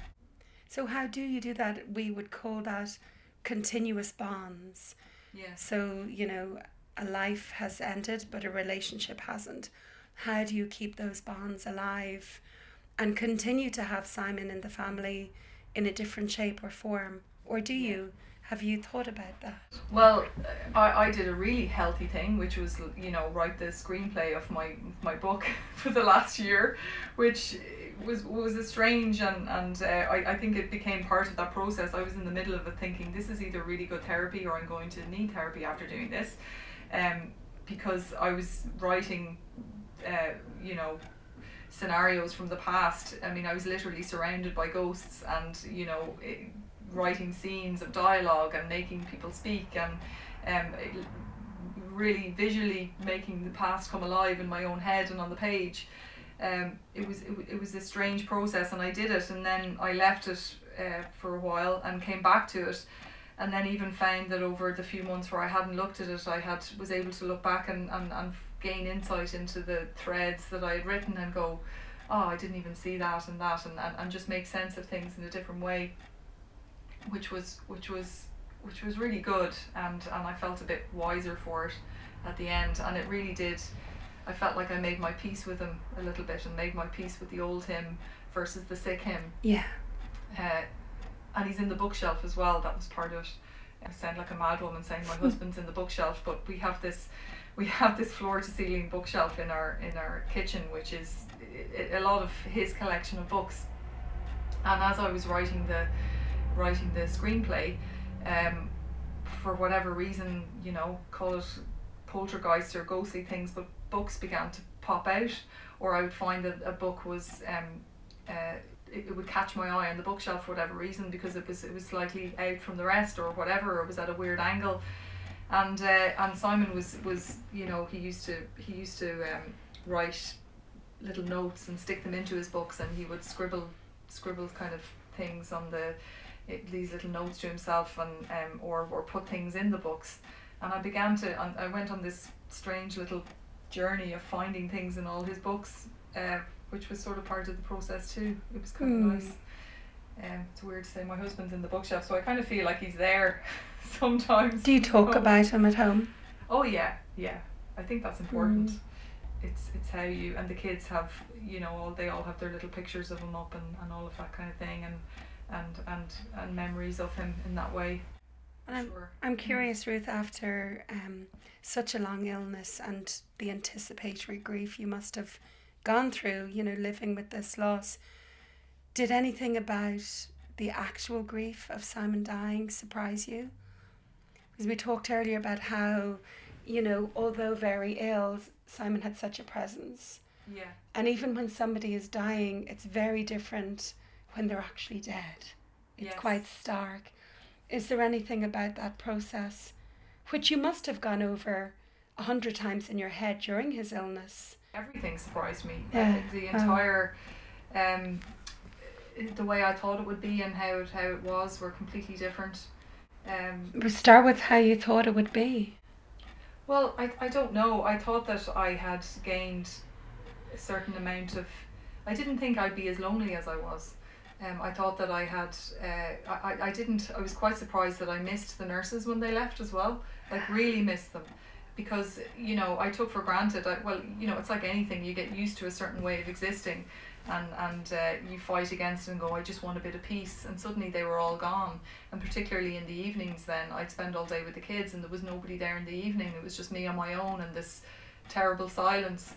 So how do you do that? We would call that continuous bonds. yes. So, you know, a life has ended but a relationship hasn't. How do you keep those bonds alive and continue to have Simon in the family in a different shape or form? Or do you? Have you thought about that? Well, I, I did a really healthy thing, which was you know write the screenplay of my my book for the last year, which was was a strange and and uh, I, I think it became part of that process. I was in the middle of it thinking this is either really good therapy or I'm going to need therapy after doing this, um, because I was writing, uh, you know, scenarios from the past. I mean, I was literally surrounded by ghosts and you know. It, writing scenes of dialogue and making people speak and um, really visually making the past come alive in my own head and on the page. Um, it was it, it was a strange process and I did it and then I left it uh, for a while and came back to it and then even found that over the few months where I hadn't looked at it I had was able to look back and, and, and gain insight into the threads that I had written and go oh I didn't even see that and that and, and, and just make sense of things in a different way which was which was which was really good and and I felt a bit wiser for it at the end and it really did I felt like I made my peace with him a little bit and made my peace with the old him versus the sick him Yeah. uh, and he's in the bookshelf as well that was part of it I sound like a mad woman saying my husband's in the bookshelf but we have this we have this floor to ceiling bookshelf in our in our kitchen which is a lot of his collection of books. And as I was writing the writing the screenplay um, for whatever reason you know call it poltergeist or ghostly things but books began to pop out or I would find that a book was um, uh, it, would catch my eye on the bookshelf for whatever reason because it was it was slightly out from the rest or whatever or it was at a weird angle and uh, and Simon was was you know he used to he used to um, write little notes and stick them into his books and he would scribble scribble kind of things on the it, these little notes to himself and um, or, or put things in the books. And I began to and I went on this strange little journey of finding things in all his books uh, which was sort of part of the process too. It was kind Hmm. of nice um, it's weird to say my husband's in the bookshelf so I kind of feel like he's there sometimes Do you talk Oh. about him at home? Oh yeah, yeah. I think that's important. Mm. It's it's how you and the kids have you know all they all have their little pictures of him up and, and all of that kind of thing and and and and memories of him in that way. And I'm, Sure. I'm curious, Ruth, after um, such a long illness and the anticipatory grief you must have gone through, you know, living with this loss, did anything about the actual grief of Simon dying surprise you? Because we talked earlier about how, you know, although very ill, Simon had such a presence. Yeah. And even when somebody is dying, it's very different when they're actually dead. It's Yes. quite stark. Is there anything about that process, which you must have gone over a hundred times in your head during his illness? Everything surprised me. Yeah, the wow. entire um the way I thought it would be and how it how it was were completely different. Um We'll start with how you thought it would be. Well, I, I don't know. I thought that I had gained a certain amount of. I didn't think I'd be as lonely as I was. Um, I thought that I had. Uh, I, I- I didn't. I was quite surprised that I missed the nurses when they left as well. Like, really missed them. Because, you know, I took for granted. I, well, you know, it's like anything. You get used to a certain way of existing and, and uh, you fight against and go, I just want a bit of peace. And suddenly they were all gone and particularly in the evenings then I'd spend all day with the kids and there was nobody there in the evening it was just me on my own and this terrible silence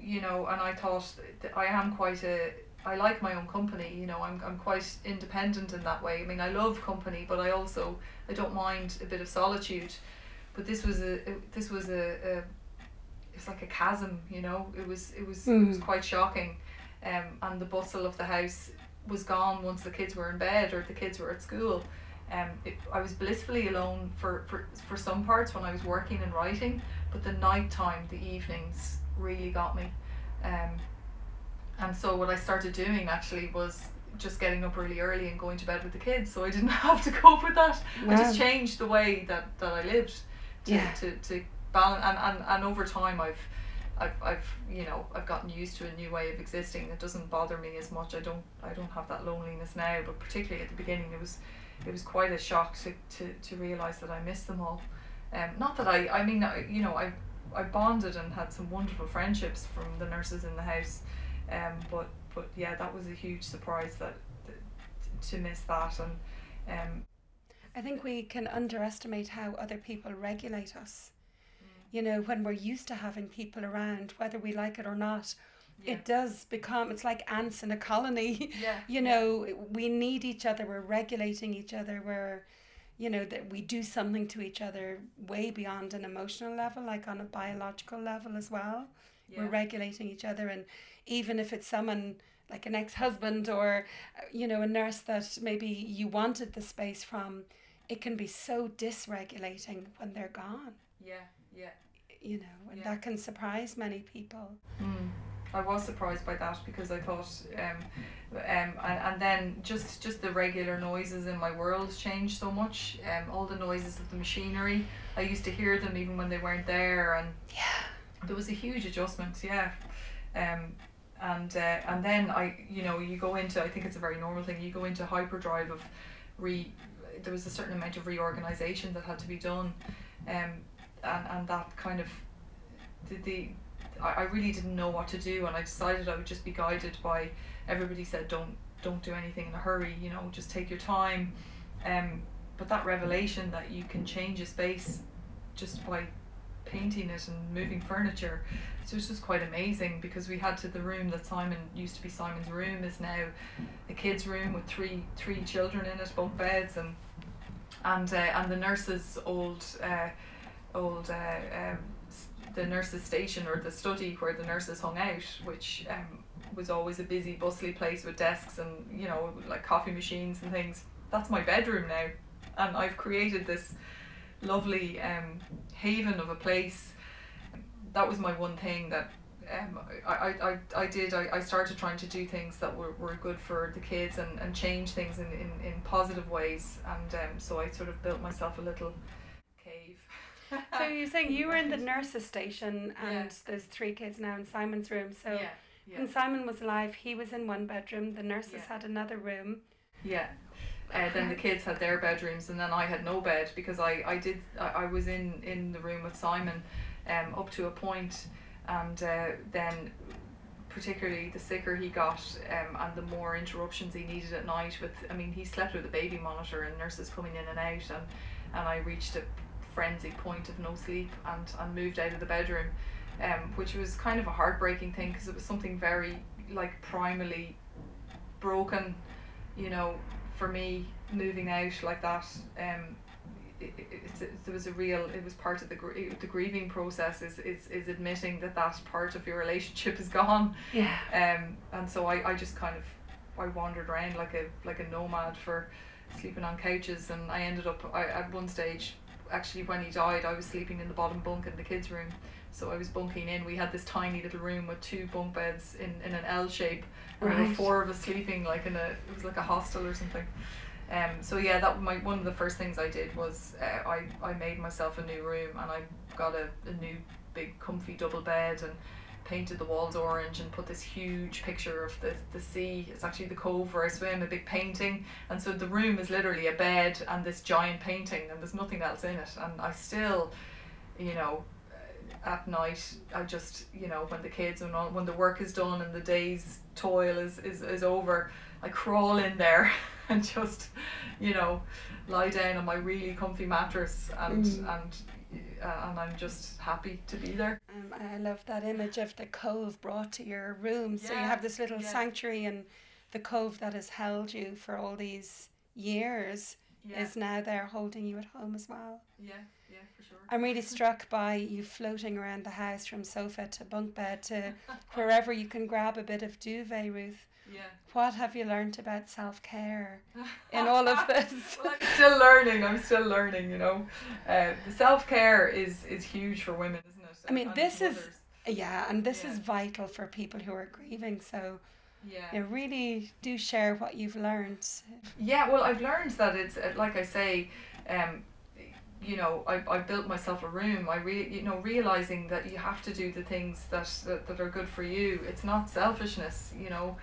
you know and I thought I am quite a I like my own company. You know, I'm I'm quite independent in that way. I mean, I love company, but I also I don't mind a bit of solitude. But this was a this was a, a it's like a chasm. You know, it was it was it was Mm. quite shocking. Um, and the bustle of the house was gone once the kids were in bed or the kids were at school. Um, it, I was blissfully alone for, for, for some parts when I was working and writing, but the night time, the evenings really got me. Um, and so what I started doing actually was just getting up really early and going to bed with the kids so I didn't have to cope with that. I just changed the way that, that I lived to, Yeah. to, to balance and, and, and over time I've I've, I've you know I've gotten used to a new way of existing it doesn't bother me as much I don't I don't have that loneliness now but particularly at the beginning it was it was quite a shock to, to, to realize that I missed them all um, not that I I mean you know I I bonded and had some wonderful friendships from the nurses in the house um, but but yeah that was a huge surprise that, that to miss that and um, I think we can underestimate how other people regulate us. You know, when we're used to having people around, whether we like it or not, yeah it does become, it's like ants in a colony. yeah you know, we need each other, we're regulating each other, we're, you know, that we do something to each other way beyond an emotional level, like on a biological level as well. yeah. We're regulating each other. And even if it's someone like an ex husband or, uh, you know, a nurse that maybe you wanted the space from, it can be so dysregulating when they're gone, yeah yeah you know, and Yeah. that can surprise many people. Mm. I was surprised by that because I thought, um, um, and, and then just just the regular noises in my world changed so much. Um, all the noises of the machinery, I used to hear them even when they weren't there, and Yeah. there was a huge adjustment. Yeah, um, and uh, and then I, you know, you go into I think it's a very normal thing. You go into hyperdrive of re. There was a certain amount of reorganization that had to be done, um, and and that kind of the, the I, I really didn't know what to do and I decided I would just be guided by everybody said don't don't do anything in a hurry you know just take your time. Um but that revelation that you can change a space just by painting it and moving furniture so it's just quite amazing because we had to the room that Simon used to be Simon's room is now a kid's room with three three children in it bunk beds and and uh, and the nurse's old uh, old uh, um, the nurse's station or the study where the nurses hung out, which um, was always a busy, bustly place with desks and you know like coffee machines and things. That's my bedroom now, and I've created this lovely um, haven of a place. That was my one thing that. Um, I, I, I, did I, I started trying to do things that were, were good for the kids and, and change things in, in, in positive ways and um, so I sort of built myself a little So you're saying you were in the nurse's station and Yeah. there's three kids now in Simon's room. So yeah yeah when Simon was alive, he was in one bedroom, the nurses had another room. Yeah. Uh, then the kids had their bedrooms, and then I had no bed because I, I did I, I was in, in the room with Simon, um, up to a point, and uh, then particularly the sicker he got, um, and the more interruptions he needed at night. With I mean he slept with a baby monitor and nurses coming in and out, and and I reached a frenzied point of no sleep and and moved out of the bedroom, um, which was kind of a heartbreaking thing because it was something very like primally broken you know, for me moving out like that, um, it, it, it, there was a real. It was part of the gr- the grieving process. Is, is is admitting that that part of your relationship is gone. Yeah. Um, and so I, I just kind of I wandered around like a like a nomad for sleeping on couches, and I ended up I, at one stage. Actually, when he died, I was sleeping in the bottom bunk in the kids' room. So I was bunking in. We had this tiny little room with two bunk beds in, in an L shape, and there were four of us sleeping like in a it was like a hostel or something. Um, so yeah, that my one of the first things I did was uh, I I made myself a new room and I got a, a new big comfy double bed and painted the walls orange and put this huge picture of the, the sea. It's actually the cove where I swim, a big painting. And so the room is literally a bed and this giant painting and there's nothing else in it. And I still, you know, at night I just, you know, when the kids and all, when the work is done and the day's toil is, is, is over, I crawl in there and just, you know, lie down on my really comfy mattress and Mm. and uh, and I'm just happy to be there. Um, I love that image of the cove brought to your room. So you have this little yeah. sanctuary, and the cove that has held you for all these years Yeah, is now there holding you at home as well. yeah, yeah, for sure. I'm really struck by you floating around the house from sofa to bunk bed to wherever you can grab a bit of duvet, Ruth. Yeah. What have you learned about self care in all of this? well, I'm still learning. I'm still learning. You know, uh, the self care is is huge for women, isn't it? I mean, And this is- mothers. yeah, and this is vital for people who are grieving. So yeah. you really do share what you've learned. Yeah, well, I've learned that it's uh, like I say, um, you know, I, I built myself a room. I re, you know, realizing that you have to do the things that, that that are good for you. It's not selfishness. You know,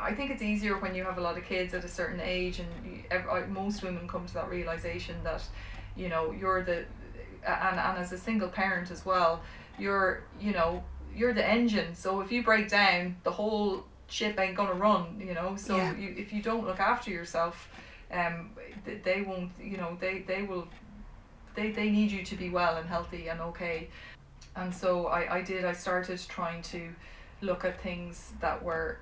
I think it's easier when you have a lot of kids at a certain age, and you, ev- I, most women come to that realization that, you know, you're the, and and as a single parent as well, you're you know you're the engine. So if you break down, the whole ship ain't gonna run. You know, so Yeah. you if you don't look after yourself, um, th- they won't. You know, they they will. They they need you to be well and healthy and okay, and so I I did. I started trying to look at things that were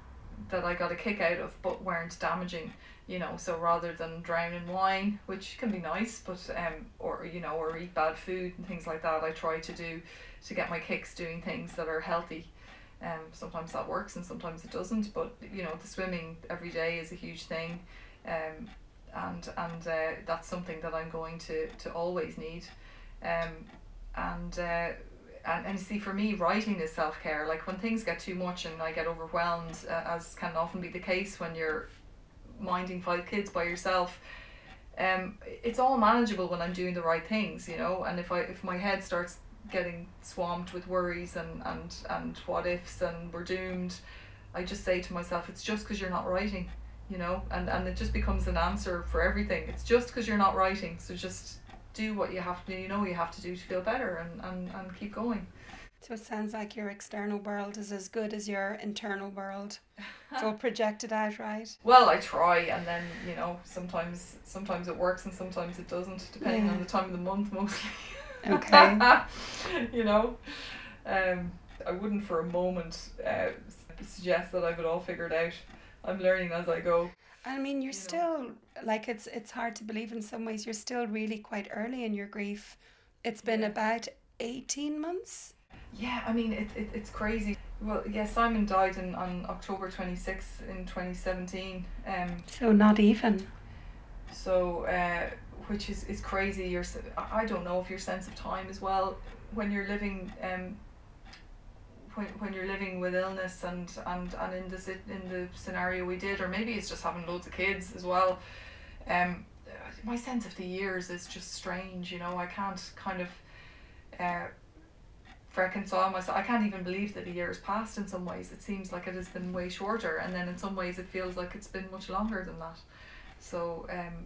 that I got a kick out of but weren't damaging you know so rather than drown in wine which can be nice but um or you know or eat bad food and things like that I try to do to get my kicks doing things that are healthy. Um sometimes that works and sometimes it doesn't but you know the swimming every day is a huge thing um and and uh, that's something that I'm going to to always need. Um and uh and, and see for me writing is self-care. Like when things get too much and i get overwhelmed uh, as can often be the case when you're minding five kids by yourself um it's all manageable when i'm doing the right things you know? And if i if my head starts getting swamped with worries and and and what ifs and we're doomed i just say to myself it's just because you're not writing you know? And and it just becomes an answer for everything. It's just because you're not writing so just do what you have to do, you know you have to do to feel better and and, and keep going So it sounds like your external world is as good as your internal world. It's all projected out, right? well i try and then you know sometimes sometimes it works and sometimes it doesn't depending on the time of the month mostly Okay. you know um i wouldn't for a moment uh, suggest that i have it all figured out i'm learning as i go I mean, you're You know. still like it's it's hard to believe in some ways. You're still really quite early in your grief. It's been Yeah. about eighteen months. Yeah, I mean it, it it's crazy. Well, yeah, Simon died in on October twenty sixth in twenty seventeen. Um, So not even. so uh, which is is crazy. Your I don't know if your sense of time as well when you're living um. When, when you're living with illness and, and, and in the in the scenario we did, or maybe it's just having loads of kids as well. Um, my sense of the years is just strange. You know, I can't kind of uh, reconcile myself. I can't even believe that a year has passed in some ways. It seems like it has been way shorter, and then in some ways it feels like it's been much longer than that. So, um,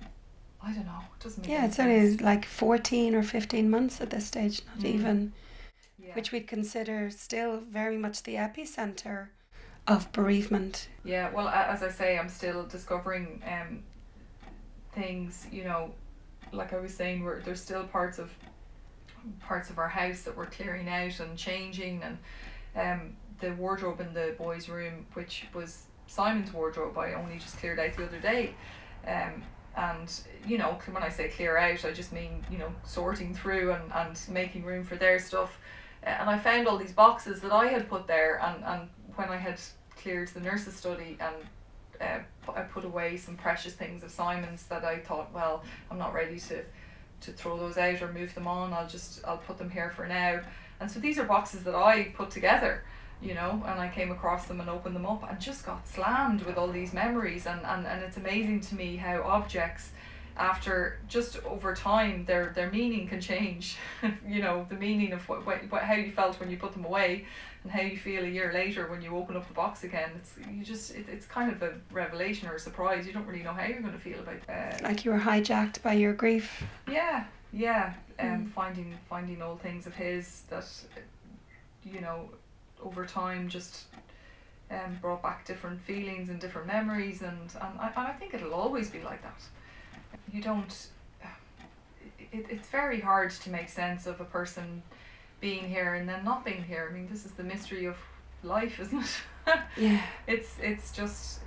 I don't know. It doesn't make Yeah, it's only like fourteen or fifteen months at this stage, not Mm. even. Yeah. Which we'd consider still very much the epicenter of bereavement. Yeah, well, as I say, I'm still discovering um, things. You know, like I was saying, we're, there's still parts of parts of our house that we're clearing out and changing, and um, the wardrobe in the boys' room, which was Simon's wardrobe, I only just cleared out the other day. Um, and you know, when I say clear out, I just mean you know sorting through and, and making room for their stuff. Uh, and I found all these boxes that I had put there, and, and when I had cleared the nurse's study and uh, I put away some precious things of Simon's that I thought, well, I'm not ready to to throw those out or move them on. I'll just I'll put them here for now. And so these are boxes that I put together, you know, and I came across them and opened them up and just got slammed with all these memories and, and, and it's amazing to me how objects after just over time their their meaning can change you know the meaning of what, what, what how you felt when you put them away and how you feel a year later when you open up the box again it's you just it, it's kind of a revelation or a surprise you don't really know how you're going to feel about uh, Like you were hijacked by your grief. yeah, yeah. Um, Mm. finding finding old things of his that, you know, over time just um, brought back different feelings and different memories, and and I, and I think it'll always be like that. You don't. it, it's very hard to make sense of a person being here and then not being here. I mean, this is the mystery of life, isn't it? Yeah. it's it's just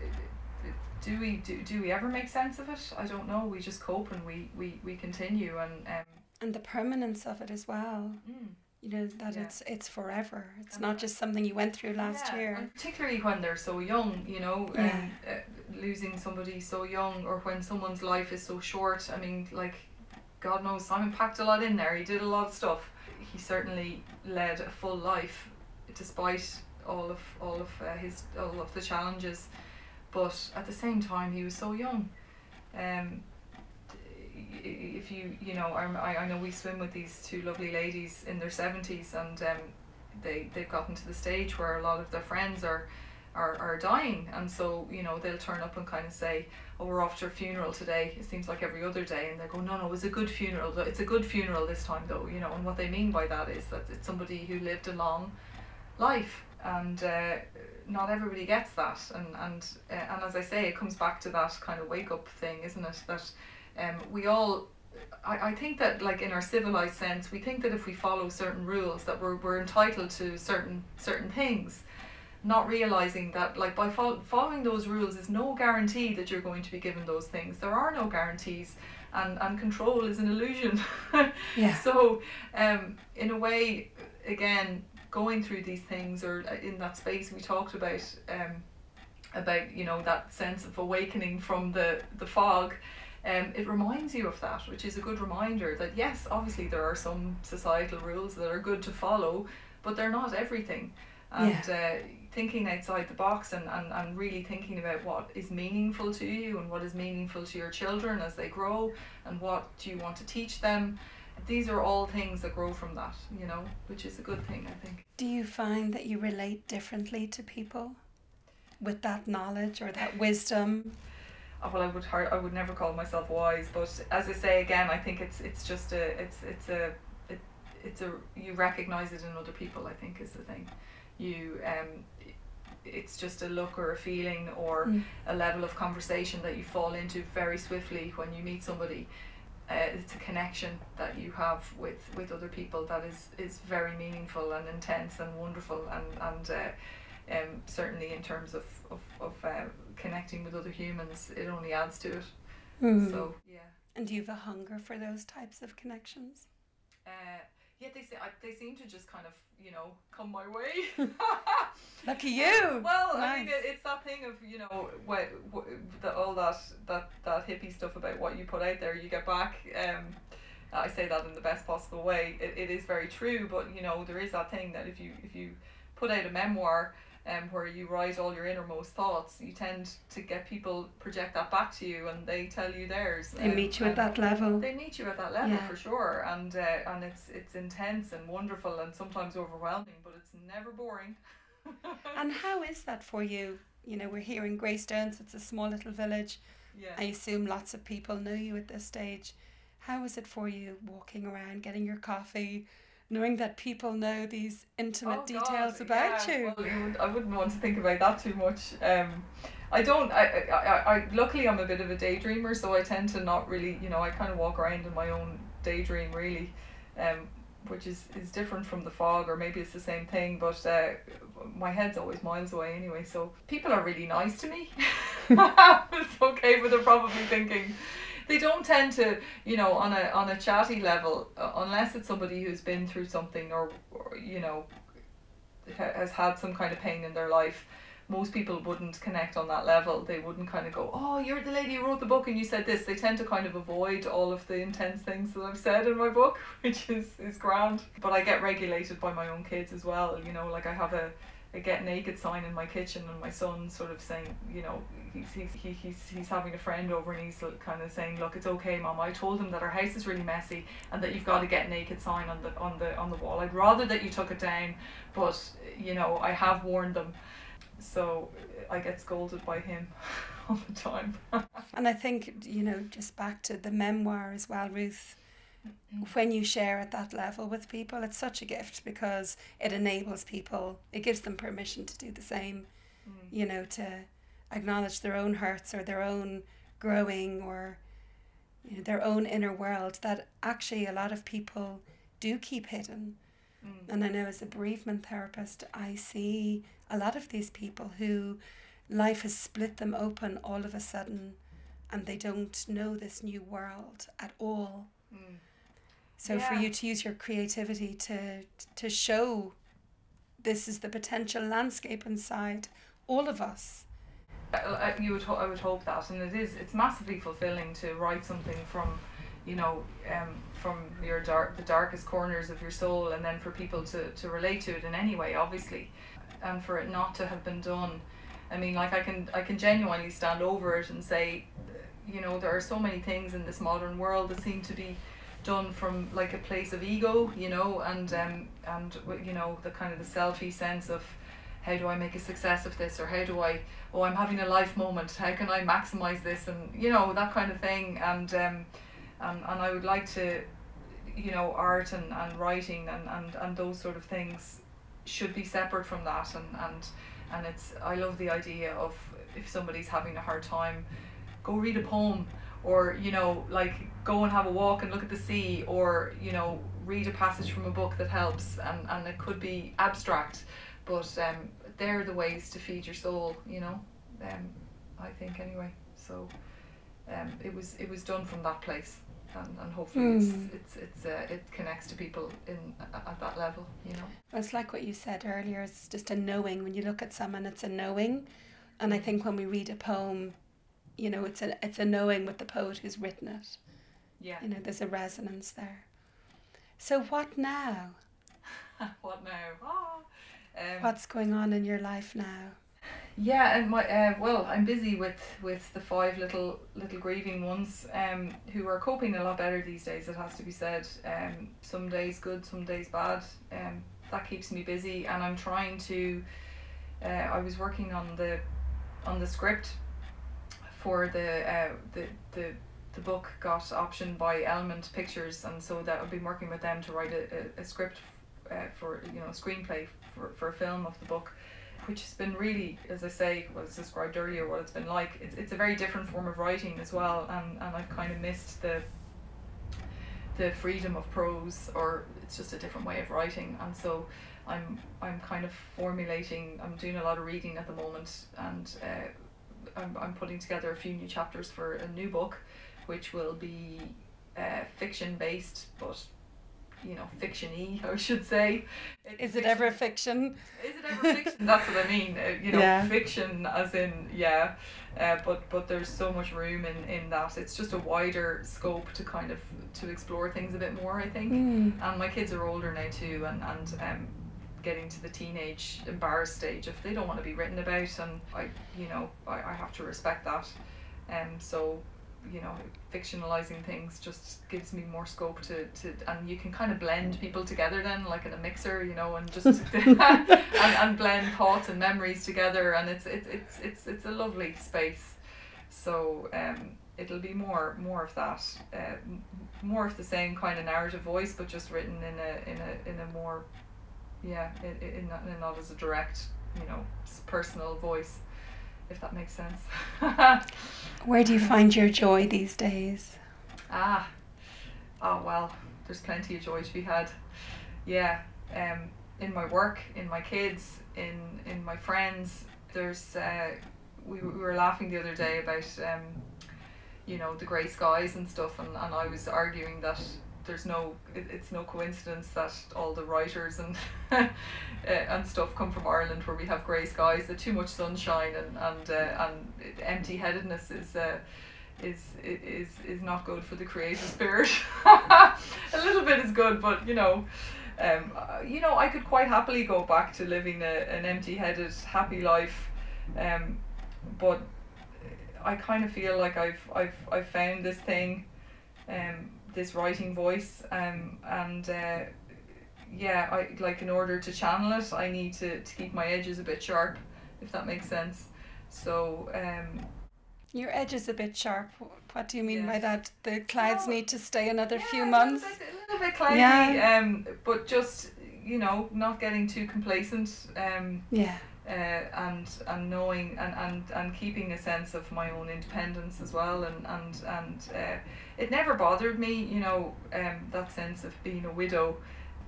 do we do, do we ever make sense of it? I don't know. We just cope and we we, we continue and um And the permanence of it as well. mm, You know that Yeah. it's it's forever. It's And not just something you went through last yeah, year. and particularly when they're so young, you know, Yeah. um, uh, losing somebody so young or when someone's life is so short. I mean, like God knows Simon packed a lot in there. He did a lot of stuff. He certainly led a full life, despite all of all of uh, his all of the challenges. But at the same time, he was so young. Um, if you you know, I I know we swim with these two lovely ladies in their seventies, and um, they they've gotten to the stage where a lot of their friends are. Are, are dying. And so you know they'll turn up and kind of say oh we're off to a funeral today. It seems like every other day. And they go no no it's a good funeral. It's a good funeral this time though you know. And what they mean by that is that it's somebody who lived a long life. And uh, not everybody gets that. And and uh, and as I say it comes back to that kind of wake up thing isn't it? That um, we all I, I think that like in our civilized sense we think that if we follow certain rules that we're, we're entitled to certain certain things. Not realizing that like by fol- following those rules is no guarantee that you're going to be given those things. There are no guarantees and and control is an illusion. Yeah. so um in a way again going through these things or uh, in that space we talked about um about you know that sense of awakening from the the fog um, it reminds you of that, which is a good reminder that yes, obviously there are some societal rules that are good to follow, but they're not everything. And uh, thinking outside the box and, and, and really thinking about what is meaningful to you and what is meaningful to your children as they grow and what do you want to teach them. These are all things that grow from that, you know, which is a good thing, I think. Do you find that you relate differently to people with that knowledge or that wisdom? Well I would hard, I would never call myself wise but as I say again I think it's it's just a it's it's a it, it's a you recognize it in other people I think is the thing you um it's just a look or a feeling or Mm. a level of conversation that you fall into very swiftly when you meet somebody uh, it's a connection that you have with with other people that is is very meaningful and intense and wonderful and and uh, um, certainly in terms of of, of uh, connecting with other humans it only adds to it Mm. so yeah And do you have a hunger for those types of connections? uh, yeah they, se- I, they seem to just kind of you know come my way Lucky you. Well, I mean, it, it's that thing of you know what, what the, all that that that hippie stuff about what you put out there, you get back. Um, I say that in the best possible way. It, it is very true, but you know there is that thing that if you if you put out a memoir, um, where you write all your innermost thoughts, you tend to get people project that back to you, and they tell you theirs. They um, meet you at that level. they meet you at that level Yeah. for sure, and uh, and it's it's intense and wonderful and sometimes overwhelming, but it's never boring. And how is that for you? You know, we're here in Greystones, it's a small little village. yeah. I assume lots of people know you at this stage. How is it for you walking around, getting your coffee, knowing that people know these intimate Oh, details God, about yeah. you? Well, would, I wouldn't want to think about that too much. Um, I don't. I, I, I, I. Luckily, I'm a bit of a daydreamer, so I tend to not really. You know, I kind of walk around in my own daydream, really, um, which is is different from the fog, or maybe it's the same thing. But uh, my head's always miles away anyway. So people are really nice to me. it's okay, but they're probably thinking. They don't tend to, you know, on a on a chatty level, uh, unless it's somebody who's been through something or, or you know, ha- has had some kind of pain in their life, most people wouldn't connect on that level. They wouldn't kind of go, oh, you're the lady who wrote the book and you said this. They tend to kind of avoid all of the intense things that I've said in my book, which is, is grand. But I get regulated by my own kids as well. You know, like I have a, a get naked sign in my kitchen and my son sort of saying, you know, he's, he's, he, he's, he's having a friend over and he's kind of saying, look, it's okay, mom. I told him that our house is really messy and that you've got to get naked sign on the on the on the wall. I'd rather that you took it down, but you know, I have warned them. So I get scolded by him all the time. And I think, you know, just back to the memoir as well, Ruth, mm-hmm. when you share at that level with people, it's such a gift because it enables people, it gives them permission to do the same, mm. you know, to acknowledge their own hurts or their own growing or you know, their own inner world that actually a lot of people do keep hidden. Mm. And I know as a bereavement therapist, I see a lot of these people who life has split them open all of a sudden and they don't know this new world at all. Mm. So for you to use your creativity to to show this is the potential landscape inside all of us. You would I would hope that, and it is it's massively fulfilling to write something from, you know, um, from your dark the darkest corners of your soul, and then for people to to relate to it in any way, obviously, and for it not to have been done. I mean, like I can I can genuinely stand over it and say, you know, there are so many things in this modern world that seem to be done from like a place of ego, you know, and um and you know the kind of the selfie sense of how do I make a success of this or how do I oh I'm having a life moment how can I maximize this and you know that kind of thing. And um and, and I would like to you know art and, and writing and, and, and those sort of things should be separate from that. And, and and it's I love the idea of if somebody's having a hard time go read a poem or you know like go and have a walk and look at the sea or you know read a passage from a book that helps. And, and it could be abstract but um, they're the ways to feed your soul you know um, I think anyway so um, it was it was done from that place and, and hopefully Mm. it's it's it's uh, it connects to people in at at that level you know It's like what you said earlier, it's just a knowing. When you look at someone it's a knowing. And I think when we read a poem, you know, it's a it's a knowing with the poet who's written it. yeah You know, there's a resonance there. So what now? what now ah. Um, What's going on in your life now? Yeah, and my uh, well, I'm busy with with the five little little grieving ones, um, who are coping a lot better these days. It has to be said. Um, some days good, some days bad. Um, that keeps me busy, and I'm trying to. Uh, I was working on the, on the script, for the uh the the. The book got optioned by Element Pictures, and so that I've been working with them to write a, a, a script uh, for you know a screenplay for, for a film of the book which has been really, as I say, was described earlier, what it's been like. It's, it's a very different form of writing as well, and, and I've kind of missed the the freedom of prose, or it's just a different way of writing, and so I'm I'm kind of formulating. I'm doing a lot of reading at the moment, and uh, I'm I'm putting together a few new chapters for a new book, which will be uh, fiction based, but you know, fictiony, I should say. Is it ever fiction? Is it ever fiction? That's what I mean. Uh, you know, Yeah. fiction as in yeah, uh, but but there's so much room in in that. It's just a wider scope to kind of to explore things a bit more. I think. Mm. And my kids are older now too, and and um, getting to the teenage embarrassed stage if they don't want to be written about, and I you know I, I have to respect that. Um, so you know fictionalizing things just gives me more scope to, to and you can kind of blend people together then like in a mixer you know and just and, and blend thoughts and memories together and it's it's it's it's, it's a lovely space. So um it'll be more more of that uh, more of the same kind of narrative voice but just written in a in a in a more yeah in, in, in not, in not as a direct you know personal voice if that makes sense Where do you find your joy these days? Ah, oh well, there's plenty of joy to be had. Yeah, um, in my work, in my kids, in in my friends. There's uh, we, we were laughing the other day about um, you know the grey skies and stuff, and, and I was arguing that there's no it, it's no coincidence that all the writers and uh, and stuff come from Ireland where we have grey skies, the too much sunshine and and uh, and empty headedness is. Uh, is is is not good for the creative spirit. a little bit is good, but you know, um, uh, you know, I could quite happily go back to living a, an empty-headed, happy life, um, but I kind of feel like I've I've I've found this thing, um, this writing voice, um, and uh, yeah, I like in order to channel it, I need to to keep my edges a bit sharp, if that makes sense. So um, Your edge is a bit sharp. What do you mean by that? The clouds No. need to stay another Yeah, few a months. little bit, a little bit cloudy, Yeah. um, but just you know, not getting too complacent. Um, Yeah. Uh, and and knowing and, and and keeping a sense of my own independence as well and and and uh, it never bothered me you know um, that sense of being a widow.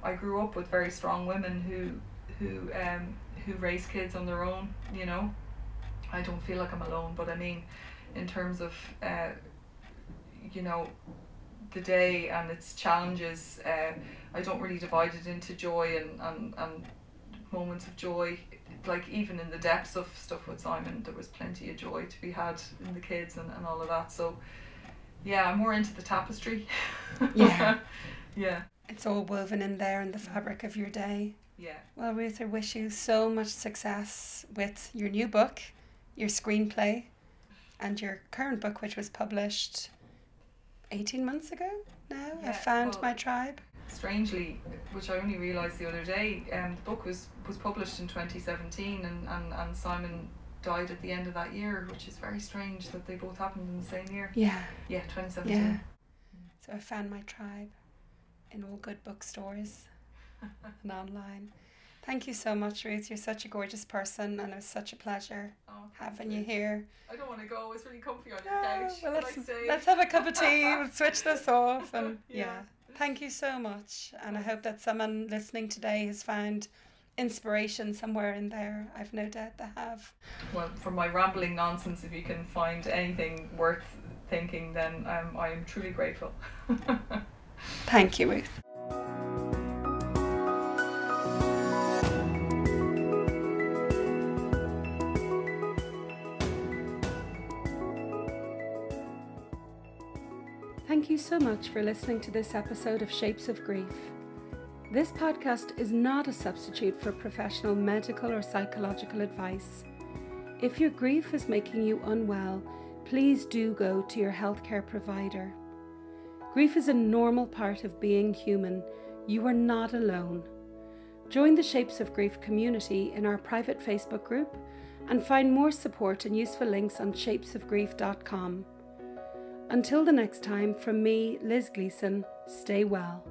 I grew up with very strong women who who um, who raise kids on their own you know. I don't feel like I'm alone but I mean in terms of uh, you know the day and its challenges uh, I don't really divide it into joy and, and, and moments of joy like even in the depths of stuff with Simon there was plenty of joy to be had in the kids and, and all of that so yeah I'm more into the tapestry Yeah. yeah It's all woven in there in the fabric of your day. yeah Well, Ruth, I wish you so much success with your new book, your screenplay, and your current book, which was published 18 months ago now. I found well- my tribe. Strangely which I only realised the other day um, the book was was published in 2017 and, and, and Simon died at the end of that year which is very strange that they both happened in the same year Yeah, yeah 2017 yeah. So I found my tribe in all good bookstores and online. Thank you so much, Ruth. You're such a gorgeous person, and it was such a pleasure Oh, having you here. I don't want to go. It's really comfy on your Oh, couch. well, let's, let's have a cup of tea. We'll switch this off. And yeah. Yeah. Thank you so much. And I hope that someone listening today has found inspiration somewhere in there. I've no doubt they have. Well, from my rambling nonsense, if you can find anything worth thinking, then um, I am truly grateful. Thank you, Ruth. You so much for listening to this episode of Shapes of Grief. This podcast is not a substitute for professional medical or psychological advice. If your grief is making you unwell, please do go to your healthcare provider. Grief is a normal part of being human. You are not alone. Join the Shapes of Grief community in our private Facebook group and find more support and useful links on shapesofgrief.com. Until the next time, from me, Liz Gleeson, stay well.